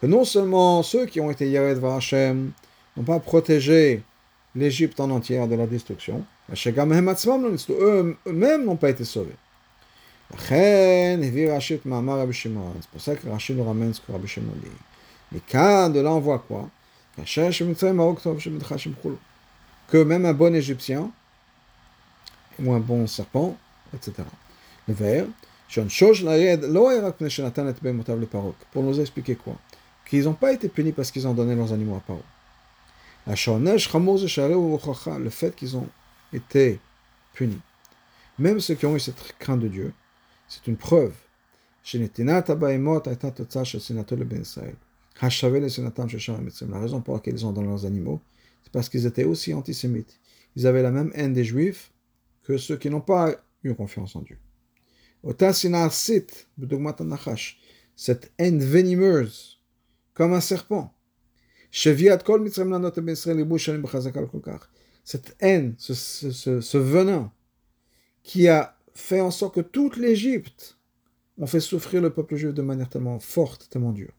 non seulement ceux qui ont été Yared Hashem n'ont pas protégé l'Égypte en entière de la destruction, eux-mêmes n'ont pas été sauvés. C'est pour ça que Rachid nous ramène ce que Rabbi Shimon dit. Mais quand de là on voit quoi? Que même un bon Égyptien, ou un bon serpent, etc. Le verre, pour nous expliquer quoi? Qu'ils n'ont pas été punis parce qu'ils ont donné leurs animaux à Paro. Le fait qu'ils ont été punis, même ceux qui ont eu cette crainte de Dieu, c'est une preuve. La raison pour laquelle ils ont donné leurs animaux, c'est parce qu'ils étaient aussi antisémites. Ils avaient la même haine des Juifs que ceux qui n'ont pas eu confiance en Dieu. Cette haine venimeuse, comme un serpent. Cette haine, ce, venin, qui a fait en sorte que toute l'Égypte ont fait souffrir le peuple juif de manière tellement forte, tellement dure.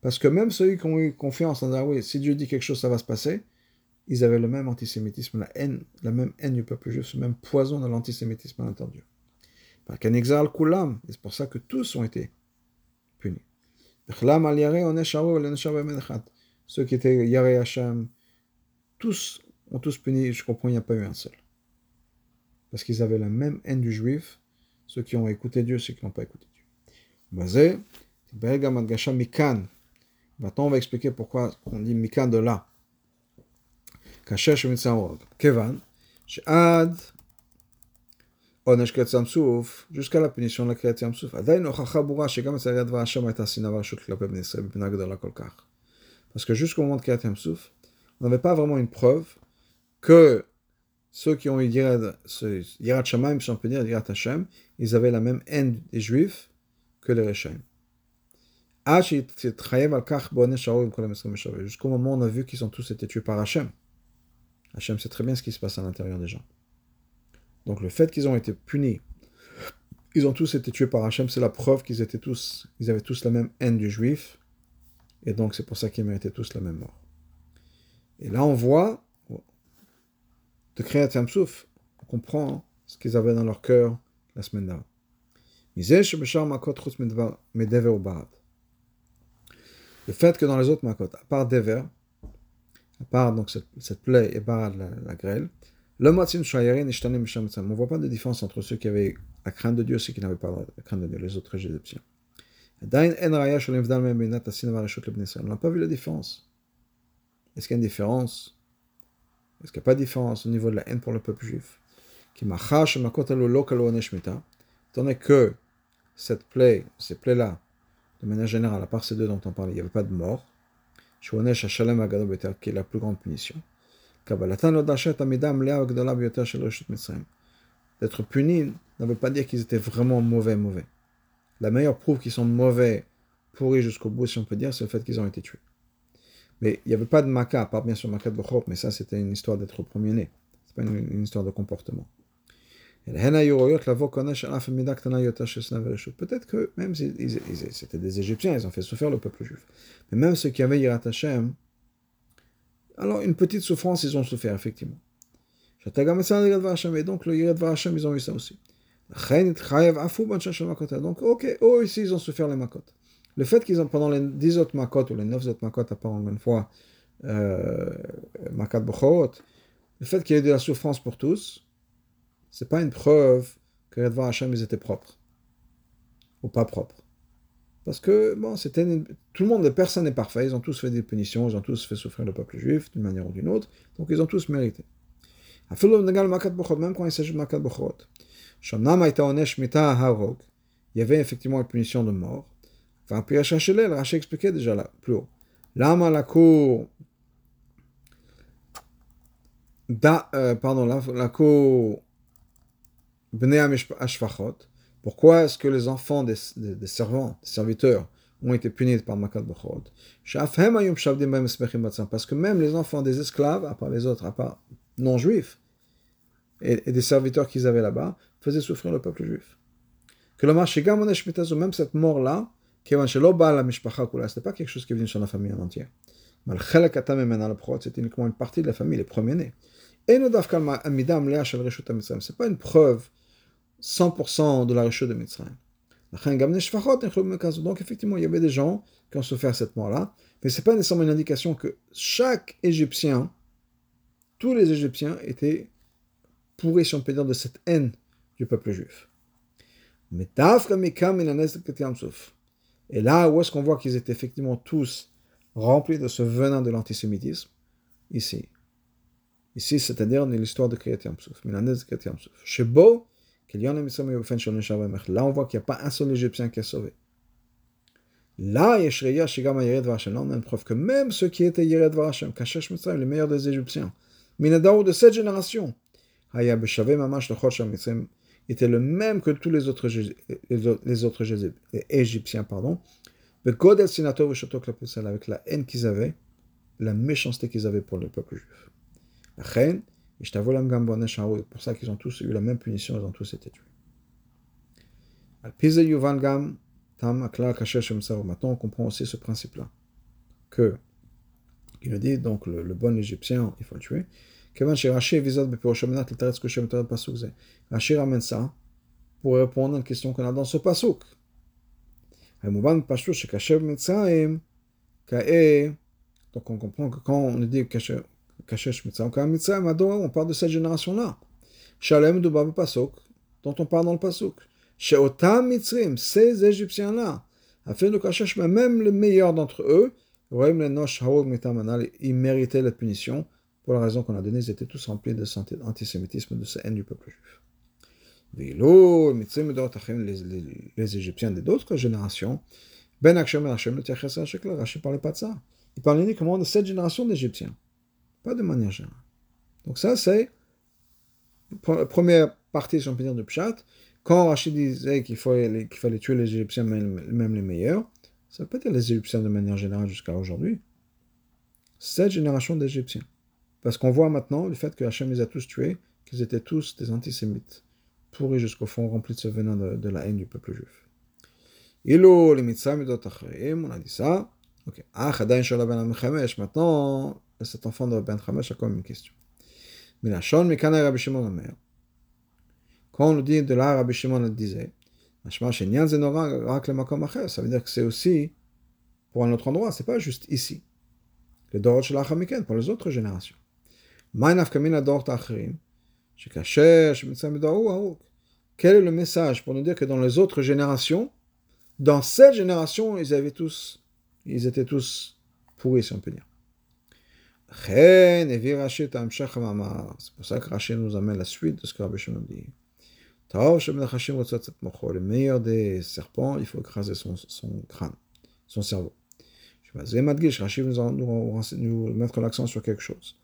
Parce que même ceux qui ont eu confiance en Dieu, si Dieu dit quelque chose, ça va se passer, ils avaient le même antisémitisme, la haine, la même haine du peuple juif, ce même poison de l'antisémitisme à l'intérieur. C'est pour ça que tous ont été punis. Ceux qui étaient yare, Hacham, tous ont tous puni, je comprends, il n'y a pas eu un seul. Parce qu'ils avaient la même haine du juif, ceux qui ont écouté Dieu, ceux qui n'ont pas écouté Dieu. Maintenant, on va expliquer pourquoi on dit Mikan de là. Kevan, Ad, עונש קריאת ים סוף, jusqu'à la punition de la קריאת ים סוף, עדיין הוכחה ברורה שגם אצל יד דבר השם הייתה שנאה ורשות כלפי בני ישראל בבנה גדולה כל כך. Parce que jusqu'au moment de Kriyat Yamsouf, on n'avait pas vraiment une preuve que ceux qui ont eu Yirat Shamaim, si on peut dire, Yirat Hashem, ils avaient la même haine des Juifs que les Rechaim. Jusqu'au moment où on a vu qu'ils ont tous été tués par Hashem. Hachem sait très bien ce qui se passe à l'intérieur des gens. Donc le fait qu'ils ont été punis ils ont tous été tués par Hachem, c'est la preuve qu'ils étaient tous, ils avaient tous la même haine du juif, et donc c'est pour ça qu'ils méritaient tous la même mort. Et là, on voit, de Kriyat Yamsouf, on comprend ce qu'ils avaient dans leur cœur la semaine dernière. Le fait que dans les autres makot, à part Dever, à part donc cette, plaie et barad la grêle, On ne voit pas de différence entre ceux qui avaient la crainte de Dieu et ceux qui n'avaient pas la crainte de Dieu, les autres égyptiens. On n'a pas vu la différence. Est-ce qu'il y a une différence? Est-ce qu'il n'y a pas de différence au niveau de la haine pour le peuple juif? Tandis que cette plaie, ces plaies-là, de manière générale, à part ces deux dont on parlait, il n'y avait pas de mort. qui est la plus grande punition. D'être puni ne veut pas dire qu'ils étaient vraiment mauvais, mauvais. La meilleure preuve qu'ils sont mauvais, pourris jusqu'au bout, si on peut dire, c'est le fait qu'ils ont été tués. Mais il n'y avait pas de maca, à part bien sûr maca de Bochop, mais ça c'était une histoire d'être premier-né. C'est pas une, une, histoire de comportement. Peut-être que même si c'était des Égyptiens, ils ont fait souffrir le peuple juif. Mais même ceux qui avaient Yirat Hashem, alors une petite souffrance, ils ont souffert, effectivement. Donc le Yirat Hashem, ils ont eu ça aussi. Donc, ok, eux ici, ils ont souffert les makot. Le fait qu'ils ont, pendant les 10 autres makot, ou les 9 autres makot, à part une fois, euh, makat le fait qu'il y ait de la souffrance pour tous, c'est pas une preuve que Yadvar Hashem, ils étaient propres. Ou pas propres. Parce que, bon, c'était tout le monde, personne n'est parfait, ils ont tous fait des punitions, ils ont tous fait souffrir le peuple juif d'une manière ou d'une autre, donc ils ont tous mérité. Même quand il s'agit de Makat Bochorot. Il y avait effectivement une punition de mort. Enfin, puis Rashi expliquait déjà là, plus haut. Lama la cour. Da, euh, pardon, la, la cour. Pourquoi est-ce que les enfants des, des servants, des serviteurs, ont été punis par Makat Bechorot Parce que même les enfants des esclaves, à part les autres, à part non-juifs, et, des serviteurs qu'ils avaient là-bas, faisait souffrir le peuple juif. Que le marché même cette mort-là, c'était pas quelque chose qui est venu sur la famille en entière. C'était uniquement une partie de la famille, les premiers-nés. Et c'est pas une preuve 100% de la réchute de Mitzrayim. Donc effectivement, il y avait des gens qui ont souffert cette mort-là, mais c'est pas nécessairement une indication que chaque Égyptien, tous les Égyptiens étaient pourris, si on peut dire, de cette haine du peuple juif. Et là où est-ce qu'on voit qu'ils étaient effectivement tous remplis de ce venin de l'antisémitisme? Ici. Ici, c'est-à-dire l'histoire de Kriyat Yamsouf. Chez Beau, là on voit qu'il n'y a pas un seul Égyptien qui est sauvé. Là, on a une preuve que même ceux qui étaient Yered Kashesh Mitzrayim, les meilleurs des Égyptiens, Minadaou de cette génération, Haya était le même que tous les autres, les autres Égyptiens, pardon, avec la haine qu'ils avaient, la méchanceté qu'ils avaient pour le peuple juif. C'est pour ça qu'ils ont tous eu la même punition, ils ont tous été tués. Maintenant, on comprend aussi ce principe-là. Que, il a dit, donc, le, bon Égyptien, il faut le tuer. Rashi ramène ça pour répondre à une question qu'on a dans ce pasuk. Donc on comprend que quand on dit On parle de cette génération-là. Shalem Duba pasuk, dont on parle dans le pasuk. Sheotam Mitzrim, ces Égyptiens-là, afin de Kashesh, même les meilleurs d'entre eux, ils méritaient la punition pour la raison qu'on a donnée, ils étaient tous remplis de antisémitisme, de sa haine du peuple juif. Les, les, Égyptiens d'autres générations, Ben et Hashem, le ne parlait pas de ça. Il parlait uniquement de cette génération d'Égyptiens, pas de manière générale. Donc ça, c'est la première partie, si on peut dire, de Pshat. Quand Rachid disait qu'il fallait, qu'il fallait tuer les Égyptiens, même, les meilleurs, ça peut être les Égyptiens de manière générale jusqu'à aujourd'hui. Cette génération d'Égyptiens. Parce qu'on voit maintenant le fait que Hachem les a tous tués, qu'ils étaient tous des antisémites. pourri jusqu'au fond, rempli de ce venin de, la haine du peuple juif. Ilo, les on a dit ça. Ok. Ah, maintenant, cet enfant de Ben Chamesh a comme une question. Mais la Shon, Mikana Rabbi Shimon mère. Quand on nous dit de là, Rabbi Shimon le disait, ça veut dire que c'est aussi pour un autre endroit, c'est pas juste ici. Le Dorot Shel pour les autres générations. Quel est le message pour nous dire que dans les autres générations, dans cette génération, ils avaient tous, ils étaient tous pourris, si on peut dire. C'est pour ça que Rachid nous amène la suite de ce que Rabbi Shimon dit. Le meilleur des serpents, il faut écraser son, crâne, son cerveau. Rachid nous, nous, nous mettre l'accent sur quelque chose.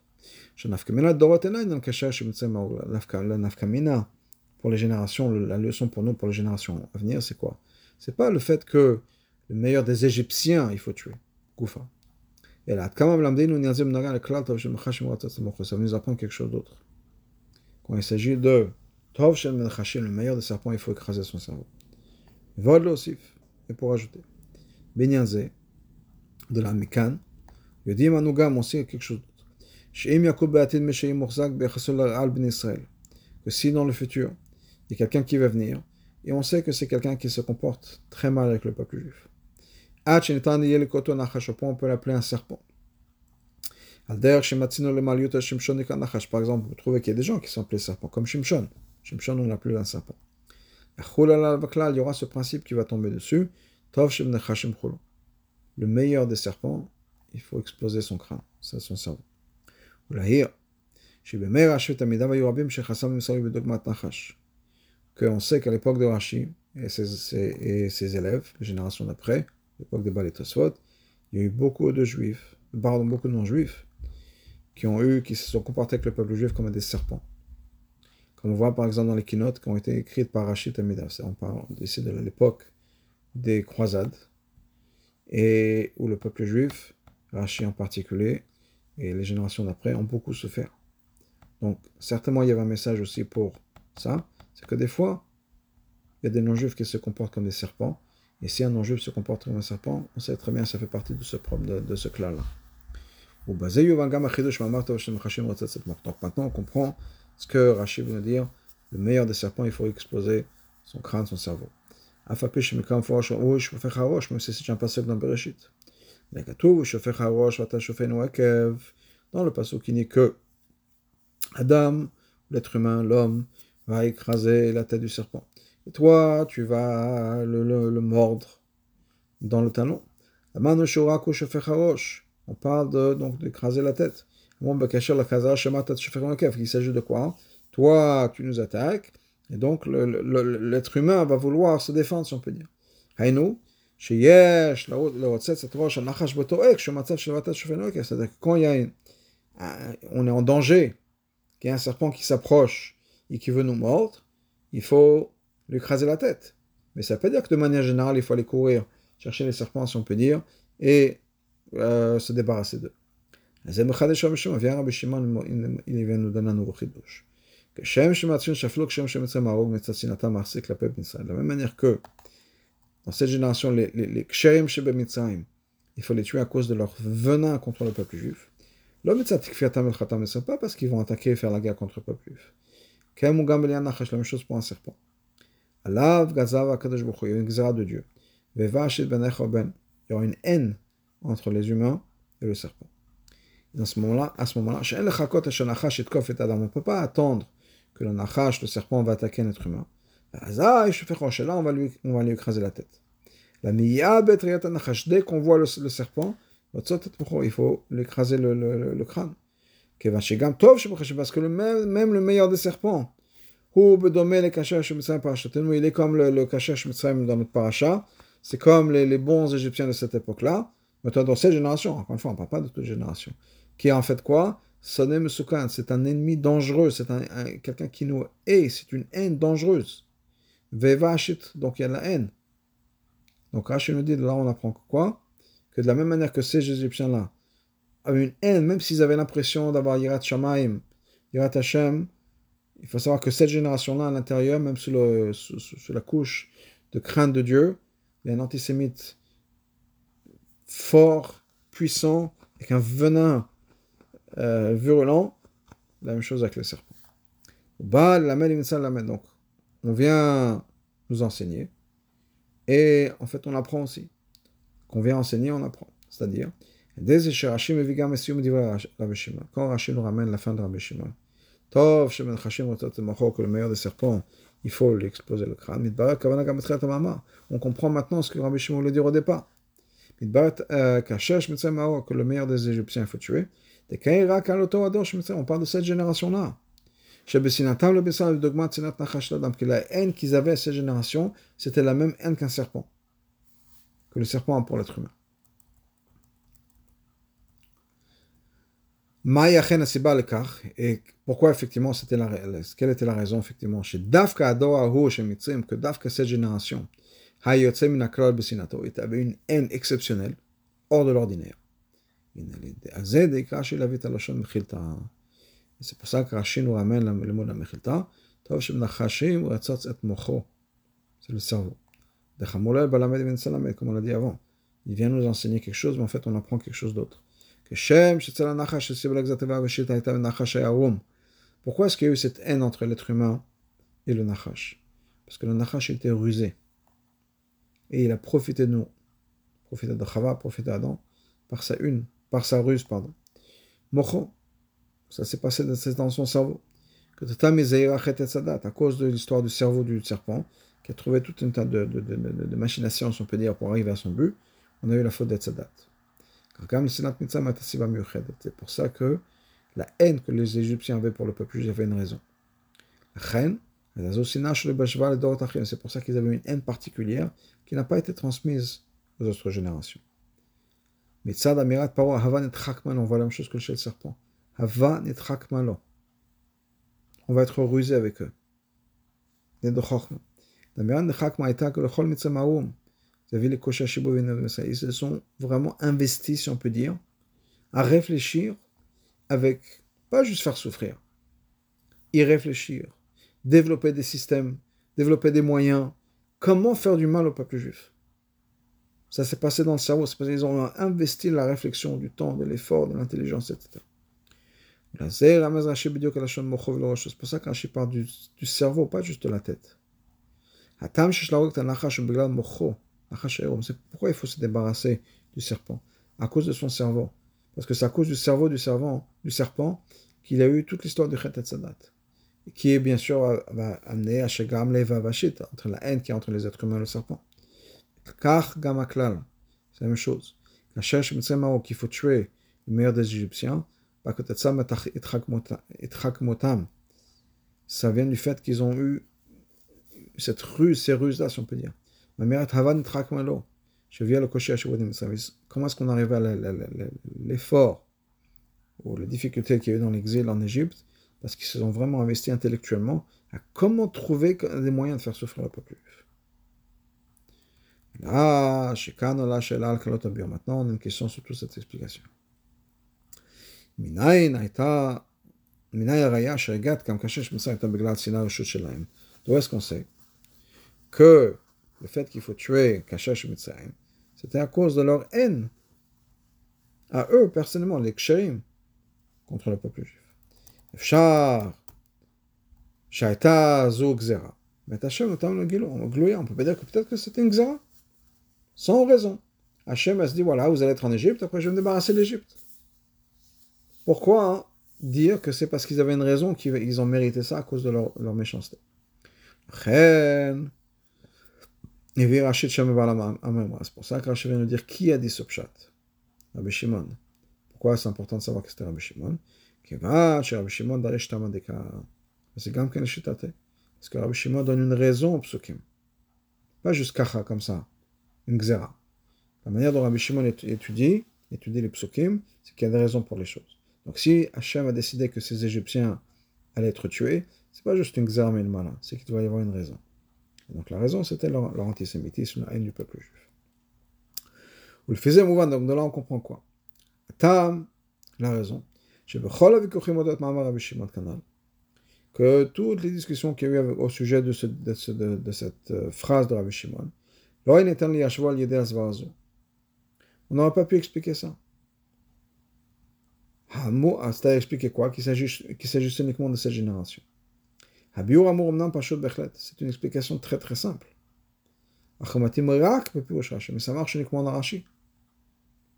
Pour les générations, la leçon pour nous, pour les générations à venir, c'est quoi C'est pas le fait que le meilleur des Égyptiens, il faut tuer. Goufa. Et là, ça nous apprend quelque chose d'autre. Quand il s'agit de Tov Shel le meilleur des serpents, il faut écraser son cerveau. Aussi, et pour ajouter. De la Mikan, Yodim sait quelque chose d'autre. Que si dans le futur, il y a quelqu'un qui va venir, et on sait que c'est quelqu'un qui se comporte très mal avec le peuple juif. On peut l'appeler un serpent. Par exemple, vous trouvez qu'il y a des gens qui sont appelés serpents, comme Shimshon. Shimshon, on l'appelle un serpent. Il y aura ce principe qui va tomber dessus. Le meilleur des serpents, il faut exploser son crâne, c'est son cerveau. Qu'on sait qu'à l'époque de Rashi et ses, et ses élèves, générations d'après, l'époque de Baal il y a eu beaucoup de juifs, pardon, beaucoup de non-juifs, qui ont eu, qui se sont comportés avec le peuple juif comme des serpents. Comme on voit par exemple dans les keynotes qui ont été écrites par Rachid Amida. On parle ici de l'époque des croisades, et où le peuple juif, Rachid en particulier, et les générations d'après ont beaucoup souffert. Donc, certainement, il y avait un message aussi pour ça, c'est que des fois, il y a des non-juifs qui se comportent comme des serpents, et si un non-juif se comporte comme un serpent, on sait très bien que ça fait partie de ce, de, ce clan-là. Donc maintenant, on comprend ce que Rachid veut dire, le meilleur des serpents, il faut exploser son crâne, son cerveau. Même si c'est un passage dans le passage qui n'est que Adam, l'être humain, l'homme, va écraser la tête du serpent. Toi, tu vas le, mordre dans le talon. On parle donc d'écraser la tête. Il s'agit de quoi? Toi, tu nous attaques, et donc l'être humain va vouloir se défendre, si on peut dire. C'est-à-dire quand y a on est en danger, qu'il y a un serpent qui s'approche et qui veut nous mordre, il faut lui écraser la tête. Mais ça ne veut pas dire que de manière générale, il faut aller courir, chercher les serpents, si on peut dire, et euh, se débarrasser d'eux. Il vient nous donner un nouveau chidouche. De la même manière que dans cette génération, les, les, les ksherim il faut les tuer à cause de leur venin contre le peuple juif. L'homme pas parce qu'ils vont attaquer et faire la guerre contre le peuple juif. La même chose pour un serpent. Alav gazav akadosh il y a une xéra de Dieu. Vevashit ben ben. Il y aura une haine entre les humains et le serpent. Dans ce moment-là, à ce moment-là, on ne peut pas attendre que le nachash, le serpent, va attaquer un être humain. Là, on va lui, on va lui écraser la tête. La dès qu'on voit le, le serpent, il faut l'écraser le, le, le, crâne. Parce que le même le meilleur des serpents, il est comme le, le Kasher dans notre paracha, c'est comme les, bons Égyptiens de cette époque-là, mais dans cette génération, encore une fois, on ne parle pas de toute génération, qui est en fait quoi? C'est un ennemi dangereux, c'est un, quelqu'un qui nous hait, c'est une haine dangereuse. Vevashit, donc il y a de la haine. Donc Rachid nous dit, là on apprend quoi? Que de la même manière que ces Égyptiens-là avaient une haine, même s'ils avaient l'impression d'avoir Yirat Shamaim, Yirat Hashem, Il faut savoir que cette génération-là, à l'intérieur, même sous, la couche de crainte de Dieu, il y a un antisémite fort, puissant, avec un venin euh, virulent. La même chose avec le serpent. Donc, on vient nous enseigner. Et en fait, on apprend aussi. Qu'on vient enseigner, on apprend. C'est-à-dire, quand Rachid nous ramène la fin de Rabbi Que le meilleur des serpents, il faut lui exploser le crâne. On comprend maintenant ce que Rabbi Shimon voulait dire au départ. Que le meilleur des Égyptiens, il faut tuer. On parle de cette génération-là. Que la haine qu'ils avaient à cette génération, c'était la même haine qu'un serpent. Que le serpent a pour l'être humain. Et pourquoi effectivement c'était la quelle était la raison effectivement? chez Dafka Adoahu chez Mitzrim que Dafka cette génération il avait une haine exceptionnelle hors de l'ordinaire. C'est pour ça que Rashi nous ramène le mot de la Mechilta. C'est le cerveau. Comme on l'a dit avant. Il vient nous enseigner quelque chose, mais en fait on apprend quelque chose d'autre. Pourquoi est-ce qu'il y a eu cette haine entre l'être humain et le Nachash Parce que le Nachash était rusé. Et il a profité de nous. Profité de Chava, profité d'Adam, par sa une, par sa ruse, pardon. Mocho, ça s'est passé dans son cerveau. Que à cause de l'histoire du cerveau du serpent, qui a trouvé tout un tas de, de, de, de, machinations, on peut dire, pour arriver à son but, on a eu la faute d'Etzadat. C'est pour ça que la haine que les Égyptiens avaient pour le peuple juif avait une raison. C'est pour ça qu'ils avaient une haine particulière qui n'a pas été transmise aux autres générations. on voit la même chose que. On va être rusé avec eux. Ils se sont vraiment investis, si on peut dire, à réfléchir avec, pas juste faire souffrir, y réfléchir, développer des systèmes, développer des moyens, comment faire du mal au peuple juif? Ça s'est passé dans le cerveau, c'est parce qu'ils ont investi la réflexion, du temps, de l'effort, de l'intelligence, etc. C'est pour ça qu'Rashi parle du, du, cerveau, pas juste de la tête. C'est pourquoi il faut se débarrasser du serpent À cause de son cerveau. Parce que c'est à cause du cerveau du serpent, du serpent qu'il a eu toute l'histoire du Chet Sadat. Qui est bien sûr va amener à Shegam Leva Vashit, entre la haine qui est entre les êtres humains et le serpent. Car Gamaklal, c'est la même chose. La cherche qu'il faut tuer le meilleur des Égyptiens, ça vient du fait qu'ils ont eu cette ruse, ces ruses-là, si on peut dire. Comment est-ce qu'on arrive à l'effort ou la difficulté qu'il y a eu dans l'exil en Égypte? Parce qu'ils se sont vraiment investis intellectuellement à comment trouver des moyens de faire souffrir le peuple juif. Là, maintenant, on a une question sur toute cette explication. D'où est-ce qu'on sait que le fait qu'il faut tuer Kachash Mitzrayim, c'était à cause de leur haine à eux personnellement, les Ksherim, contre le peuple juif. Fshar, Shaita, Zo, Gzera. Mais Hachem, on peut pas dire que peut-être que c'était une Gzera. Sans raison. Hachem a dit voilà, vous allez être en Égypte, après je vais me débarrasser de l'Égypte. Pourquoi hein, dire que c'est parce qu'ils avaient une raison qu'ils ont mérité ça à cause de leur, leur méchanceté? C'est pour ça que Rachid vient nous dire qui a dit ce pshat Rabbi Shimon. Pourquoi c'est important de savoir que c'était Rabbi Shimon? Rabbi Shimon C'est Gam Parce que Rabbi Shimon donne une raison au psukim. Pas juste kacha comme ça, une xéra. La manière dont Rabbi Shimon étudie, étudie les psukim, c'est qu'il y a des raisons pour les choses. Donc si Hachem a décidé que ces Égyptiens allaient être tués, c'est pas juste une xarme une malin, c'est qu'il doit y avoir une raison. Donc la raison, c'était leur, antisémitisme, la haine du peuple juif. Ou le faisait mouvant, donc de là on comprend quoi Tam, la raison. que toutes les discussions qu'il y a eu au sujet de, de, ce, de, de, cette euh, phrase de Rabbi Shimon, on n'aurait pas pu expliquer ça. C'est-à-dire expliquer quoi? Qu'il s'agisse uniquement de cette génération. C'est une explication très très simple. Mais ça marche uniquement dans Rashi,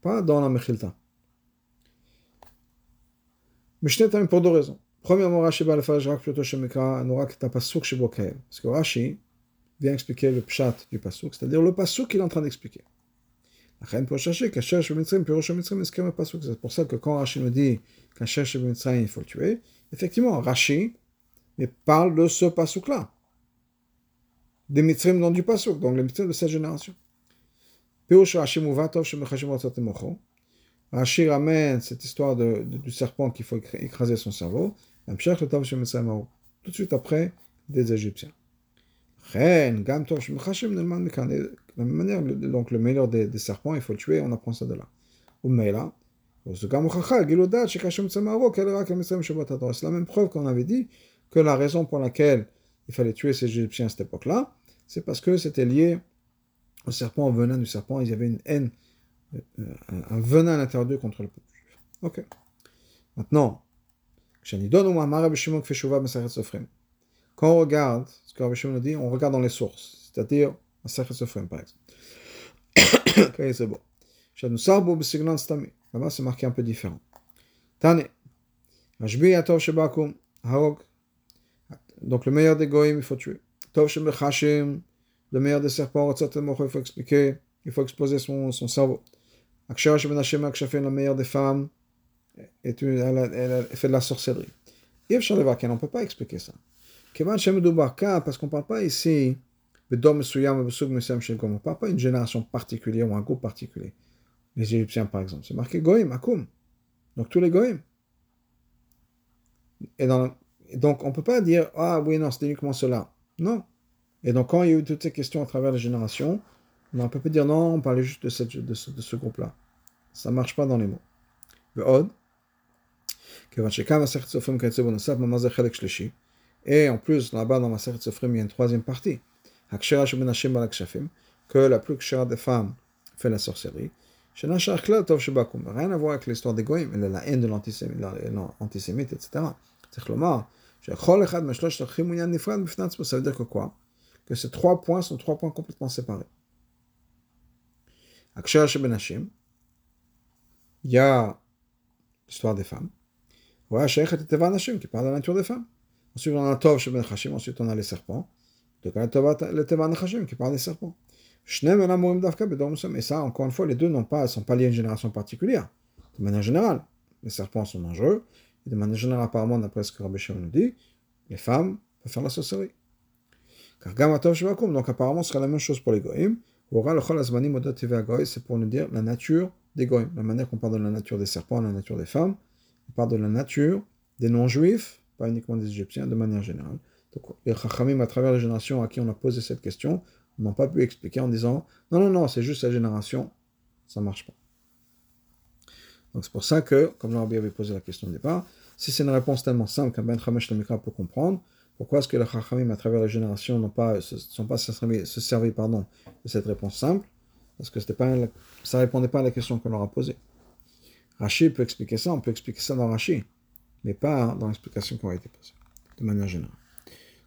pas dans la Mechilta. Mais pour deux raisons. Premièrement, Rashi va le faire plutôt chez Mikra, n'aura que ta pasuk chez Bokael. Parce que Rashi vient expliquer le pshat du pasuk, c'est-à-dire le pasuk qu'il est en train d'expliquer. C'est pour ça que quand Rashi nous dit qu'un cherche il faut le tuer, effectivement, Rashi parle de ce pasuk-là. Des Mitzrim dans du pasuk, donc les Mitzrim de cette génération. Rashi ramène cette histoire de, de, du serpent qu'il faut écraser son cerveau. Tout de suite après, des Égyptiens. La même manière, donc le meilleur des, des, serpents, il faut le tuer, on apprend ça de là. C'est la même preuve qu'on avait dit que la raison pour laquelle il fallait tuer ces Égyptiens à cette époque-là, c'est parce que c'était lié au serpent, au venin du serpent, il y avait une haine, euh, un venin à l'intérieur d'eux contre le peuple juif. Ok. Maintenant, quand on regarde ce que Rabbi Shimon a dit, on regarde dans les sources, c'est-à-dire Masachet Sofrim par exemple. Ok, c'est bon. Là-bas, c'est marqué un peu différent. Tane. Donc le meilleur des goïms, il faut tuer. Tov Shebechashim, le meilleur des serpents, il faut expliquer, il faut exposer son, son cerveau. Akshara Shebenashim Akshafin, la meilleure des femmes, est une, elle, elle, elle, fait de la sorcellerie. on ne peut pas expliquer ça. Parce qu'on ne parle pas ici on ne parle pas d'une génération particulière ou un groupe particulier. Les Égyptiens, par exemple, c'est marqué Goïm, Akum. Donc tous les Goïm. Et, dans, donc on ne peut pas dire Ah oui, non, c'est uniquement cela. Non. Et donc quand il y a eu toutes ces questions à travers les générations, on ne peut pas dire non, on parlait juste de, cette, de ce, de ce groupe-là. Ça ne marche pas dans les mots. Et en plus, là-bas, dans ma Sofrim, il y a une troisième partie. Que la plus chère des femmes fait la sorcellerie. Rien à voir avec l'histoire des goïms, la haine de l'antisémite, etc. Ça veut dire que quoi? Que ces trois points sont trois points complètement séparés. Il y a l'histoire des femmes. Qui parle de la nature des femmes. Ensuite, on a Tov Sheben Chashim, ensuite on a les serpents. Donc, on a le Teva Nashim, qui parle des serpents. Bedor Et ça, encore une fois, les deux n'ont pas, sont pas liés à une génération particulière. De manière générale, les serpents sont dangereux. Et de manière générale, apparemment, d'après ce que Rabbi Shimon nous dit, les femmes peuvent faire la sorcellerie. Car Gamatov Shivakum, donc apparemment, ce sera la même chose pour les Goïm. C'est pour nous dire la nature des Goïm. La manière qu'on parle de la nature des serpents, la nature des femmes. On parle de la nature des non-juifs, pas uniquement des Égyptiens, de manière générale. Donc, les Chachamim, à travers les générations à qui on a posé cette question, n'ont pas pu expliquer en disant non, non, non, c'est juste la génération, ça ne marche pas. Donc, c'est pour ça que, comme l'Arabie avait posé la question au départ, si c'est une réponse tellement simple qu'un Ben Chamesh Lamikra peut comprendre, pourquoi est-ce que les Chachamim, à travers les générations, n'ont pas, se, sont pas se servir pardon, de cette réponse simple? Parce que pas, ça ne répondait pas à la question qu'on leur a posée. Rashi peut expliquer ça, on peut expliquer ça dans Rashi, mais pas dans l'explication qui a été posée, de manière générale.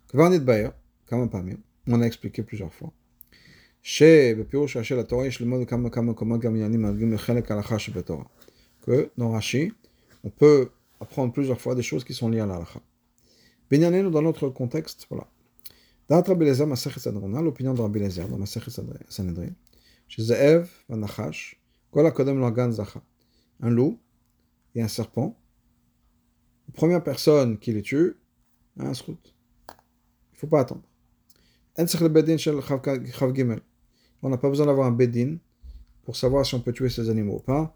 Kvarnit Bayer, quand même pas mieux, on a expliqué plusieurs fois. Que dans Rashi, on peut apprendre plusieurs fois des choses qui sont liées à l'alacha. Binyanenu, dans notre contexte, voilà. Dans Rabbi Lezer, Masechet Sadrona, l'opinion de Rabbi Lezer, dans Masechet Sanhedrin, chez Ze'ev, Vanachash, Kol HaKodem Logan Zacha un loup et un serpent. La première personne qui les tue, un srout. Il ne faut pas attendre. On n'a pas besoin d'avoir un bedin pour savoir si on peut tuer ces animaux ou pas,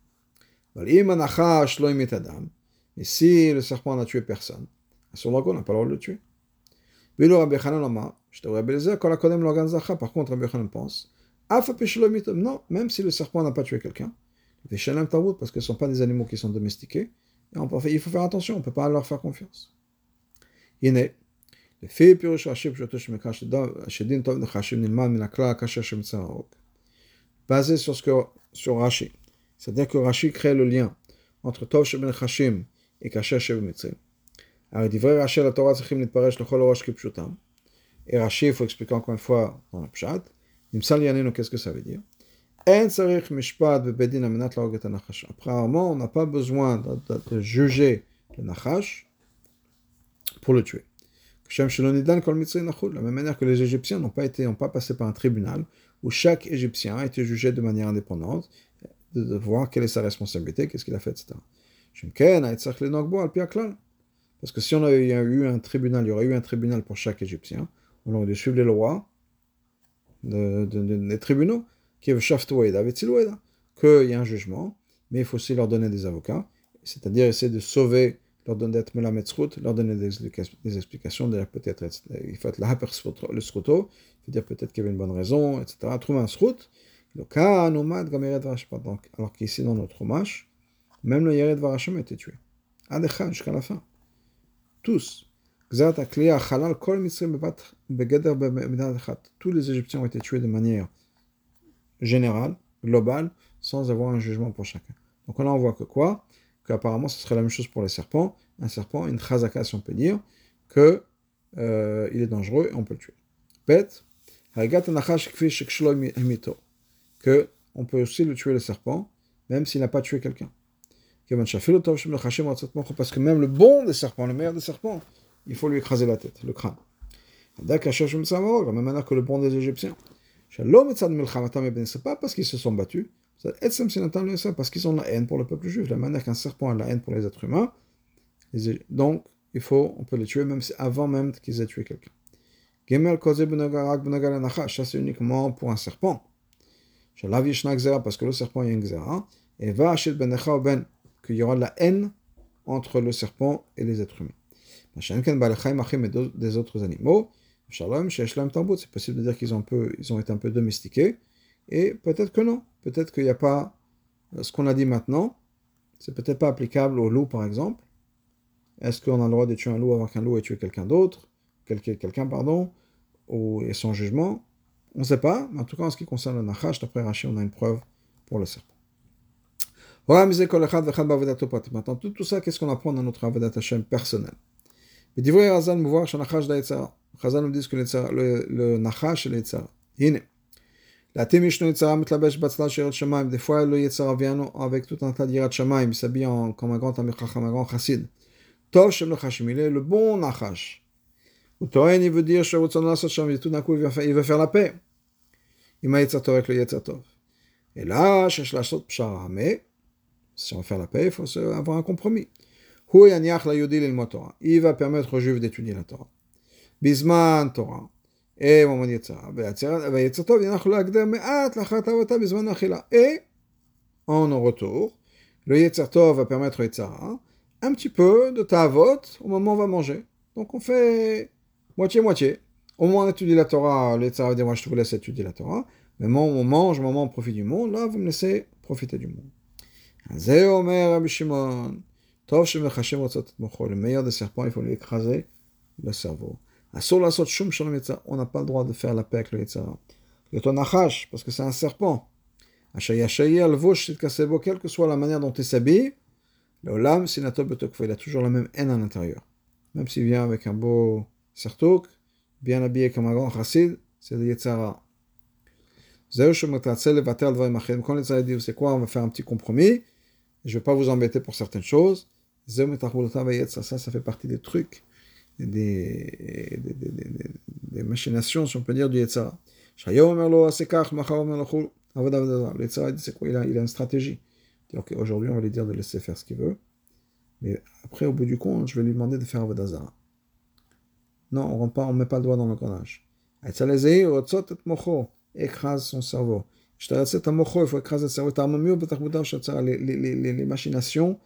Mais si le serpent n'a tué personne, son lagon, on n'a pas le droit de le tuer. Par contre, Rabbi Hanan pense Non, même si le serpent n'a pas tué quelqu'un, parce que ce ne sont pas des animaux qui sont domestiqués, il faut faire attention, on ne peut pas leur faire confiance. Basé sur ce que sur c'est-à-dire que Rashi crée le lien entre Tov Sheben Chashim et Kasher Sheben Mitzrim. Alors, il dit vrai Rashi, la Torah, Tzachim, Nitparesh, le Chol Rosh Et Rashi, il faut expliquer encore une fois dans la Pshat, Nimsal Yanino, qu'est-ce que ça veut dire? Apparemment, on n'a pas besoin de, juger le Nachash pour le tuer. De la même manière que les Égyptiens n'ont pas été, n'ont pas passé par un tribunal où chaque Égyptien a été jugé de manière indépendante de, voir quelle est sa responsabilité, qu'est-ce qu'il a fait, etc. Parce que si on avait eu un tribunal, il y aurait eu un tribunal pour chaque Égyptien, on aurait dû suivre les lois de, de, de, des tribunaux, qu'il y a un jugement, mais il faut aussi leur donner des avocats, c'est-à-dire essayer de sauver leur donner leur donner des explications, peut-être il faut être là le sruto, il dire peut-être qu'il y avait une bonne raison, etc. Trouver un srut, donc alors qu'ici dans notre hommage, même le Yered Varasham été tué. Adechan jusqu'à la fin. Tous. Tous les Égyptiens ont été tués de manière générale, globale, sans avoir un jugement pour chacun. Donc là on voit que quoi? Qu'apparemment ce serait la même chose pour les serpents. Un serpent, une chazaka, si on peut dire, que euh, il est dangereux et on peut le tuer. Bête, que on peut aussi le tuer le serpent, même s'il n'a pas tué quelqu'un. Parce que même le bon des serpents, le meilleur des serpents, il faut lui écraser la tête, le crâne. La même manière que le bon des Égyptiens. C'est pas parce qu'ils se sont battus, parce qu'ils ont la haine pour le peuple juif, la manière qu'un serpent a la haine pour les êtres humains. Donc, il faut, on peut les tuer même avant même qu'ils aient tué quelqu'un. Ça, c'est uniquement pour un serpent. Parce que le serpent, il y a une xéra. Et va acheter ben ben, qu'il y aura de la haine entre le serpent et les êtres humains. des autres animaux. C'est possible de dire qu'ils ont, ont été un peu domestiqués. Et peut-être que non. Peut-être qu'il n'y a pas euh, ce qu'on a dit maintenant. C'est peut-être pas applicable au loup, par exemple. Est-ce qu'on a le droit de tuer un loup avant qu'un loup ait tué quelqu'un d'autre? Quelqu'un, pardon ou, Et son jugement On ne sait pas. Mais en tout cas, en ce qui concerne le Nachash, d'après Rachid, on a une preuve pour le serpent. Maintenant, tout, tout ça, qu'est-ce qu'on apprend dans notre Avodat Hashem personnel? Mais dit Razal me voir, Razal nous dit que le, le, le Nachash et le Hine. La Temishno Yitzhara Mitlabesh Batzla Sheret Shemaim. Des fois, le Yitzhara vient avec tout un tas d'Yirat Shemaim. Il s'habille comme un grand Amichacham, un grand Chassid. Tov Shem Lechashim. Il est le bon Nachash. Toen, il veut dire et tout d'un coup, il veut, faire, la paix. Il m'a Yetzatov avec le Yetzatov. Et là, mais si on veut faire la paix, il faut avoir un compromis. Il va permettre aux Juifs d'étudier la Torah. Bisman Torah. Et moment Et en retour, le Yetzatov va permettre au Yetzara un petit peu de Tavot au moment où on va manger. Donc on fait Moitié-moitié. Au moins on étudie la Torah, les des moi je vous laisse étudier la Torah. Mais moment on mange, moment on profite du monde, là vous me laissez profiter du monde. Le meilleur des serpents, il faut lui écraser le cerveau. On n'a pas le droit de faire la paix avec le Yitzhara. Le tonachash, parce que c'est un serpent. Quelle que soit la manière dont il s'habille, le olam, il a toujours la même haine à l'intérieur. Même s'il vient avec un beau sertouk, bien habillé comme un grand chassid, c'est le le c'est quoi, on va faire un petit compromis, je ne vais pas vous embêter pour certaines choses. Ça, ça fait partie des trucs des, machinations, si on peut dire, du Yetzara. Yetzara, il a, il a une stratégie. Aujourd'hui, on va lui dire de laisser faire ce qu'il veut. Mais après, au bout du compte, je vais lui demander de faire Avodazara. Non, on pas, on met pas le doigt dans l'engrenage. écrase son cerveau. il faut écraser le cerveau. Les, machinations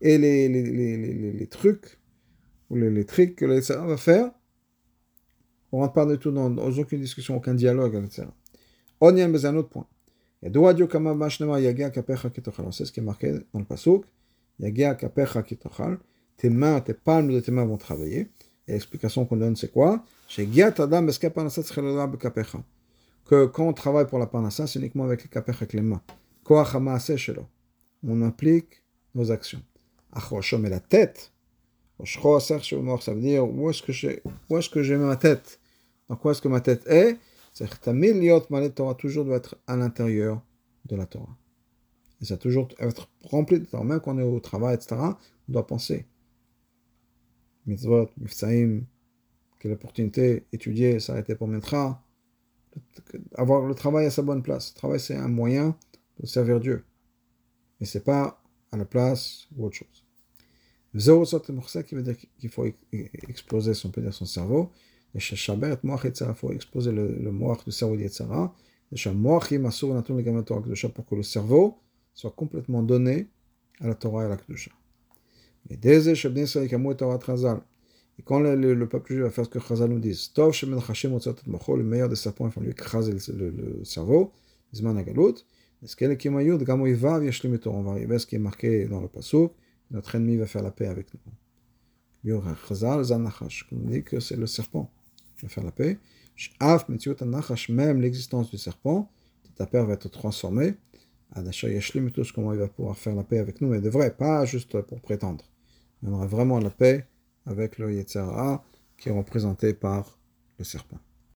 et les, les, les, les, trucs, ou les, les que le va faire, on rentre pas du tout dans aucune discussion, aucun dialogue, etc. On y a un autre point. C'est ce qui est marqué dans le pasuk. Tes mains, tes palmes de tes mains vont travailler. Et l'explication qu'on donne, c'est quoi? Que quand on travaille pour la parnassa, c'est uniquement avec les kapecha, avec les mains. On implique nos actions. Mais la tête, ça veut dire où est-ce que j'ai, où est-ce que j'ai ma tête? Dans quoi est-ce que ma tête est? C'est que Torah toujours doit être à l'intérieur de la Torah. Et ça doit toujours être rempli de Torah. Même quand on est au travail, etc., on doit penser mitzvot, mifsaïm, quelle opportunité, étudier, s'arrêter pour Metra, avoir le travail à sa bonne place. Le travail, c'est un moyen de servir Dieu. Mais c'est pas à la place ou autre chose. C'est qui veut dire qu'il faut exploser son, peut son cerveau. Il faut exploser le, le moach du cerveau d'Yetzara. Pour que le cerveau soit complètement donné à la Torah et à la Kedusha. Et quand le, le, le peuple juif va faire ce que Chazal nous dit, le meilleur des serpents, il faut lui écraser le, le, cerveau, on va arriver à ce qui est marqué dans le pasuk, notre ennemi va faire la paix avec nous. Chazal zanachash, on dit que c'est le serpent qui va faire la paix. Même l'existence du serpent, ta père va être transformée. Yashlim et comment il va pouvoir faire la paix avec nous, mais de vrai, pas juste pour prétendre aura vraiment la paix avec le Yetzirah qui est représenté par le serpent.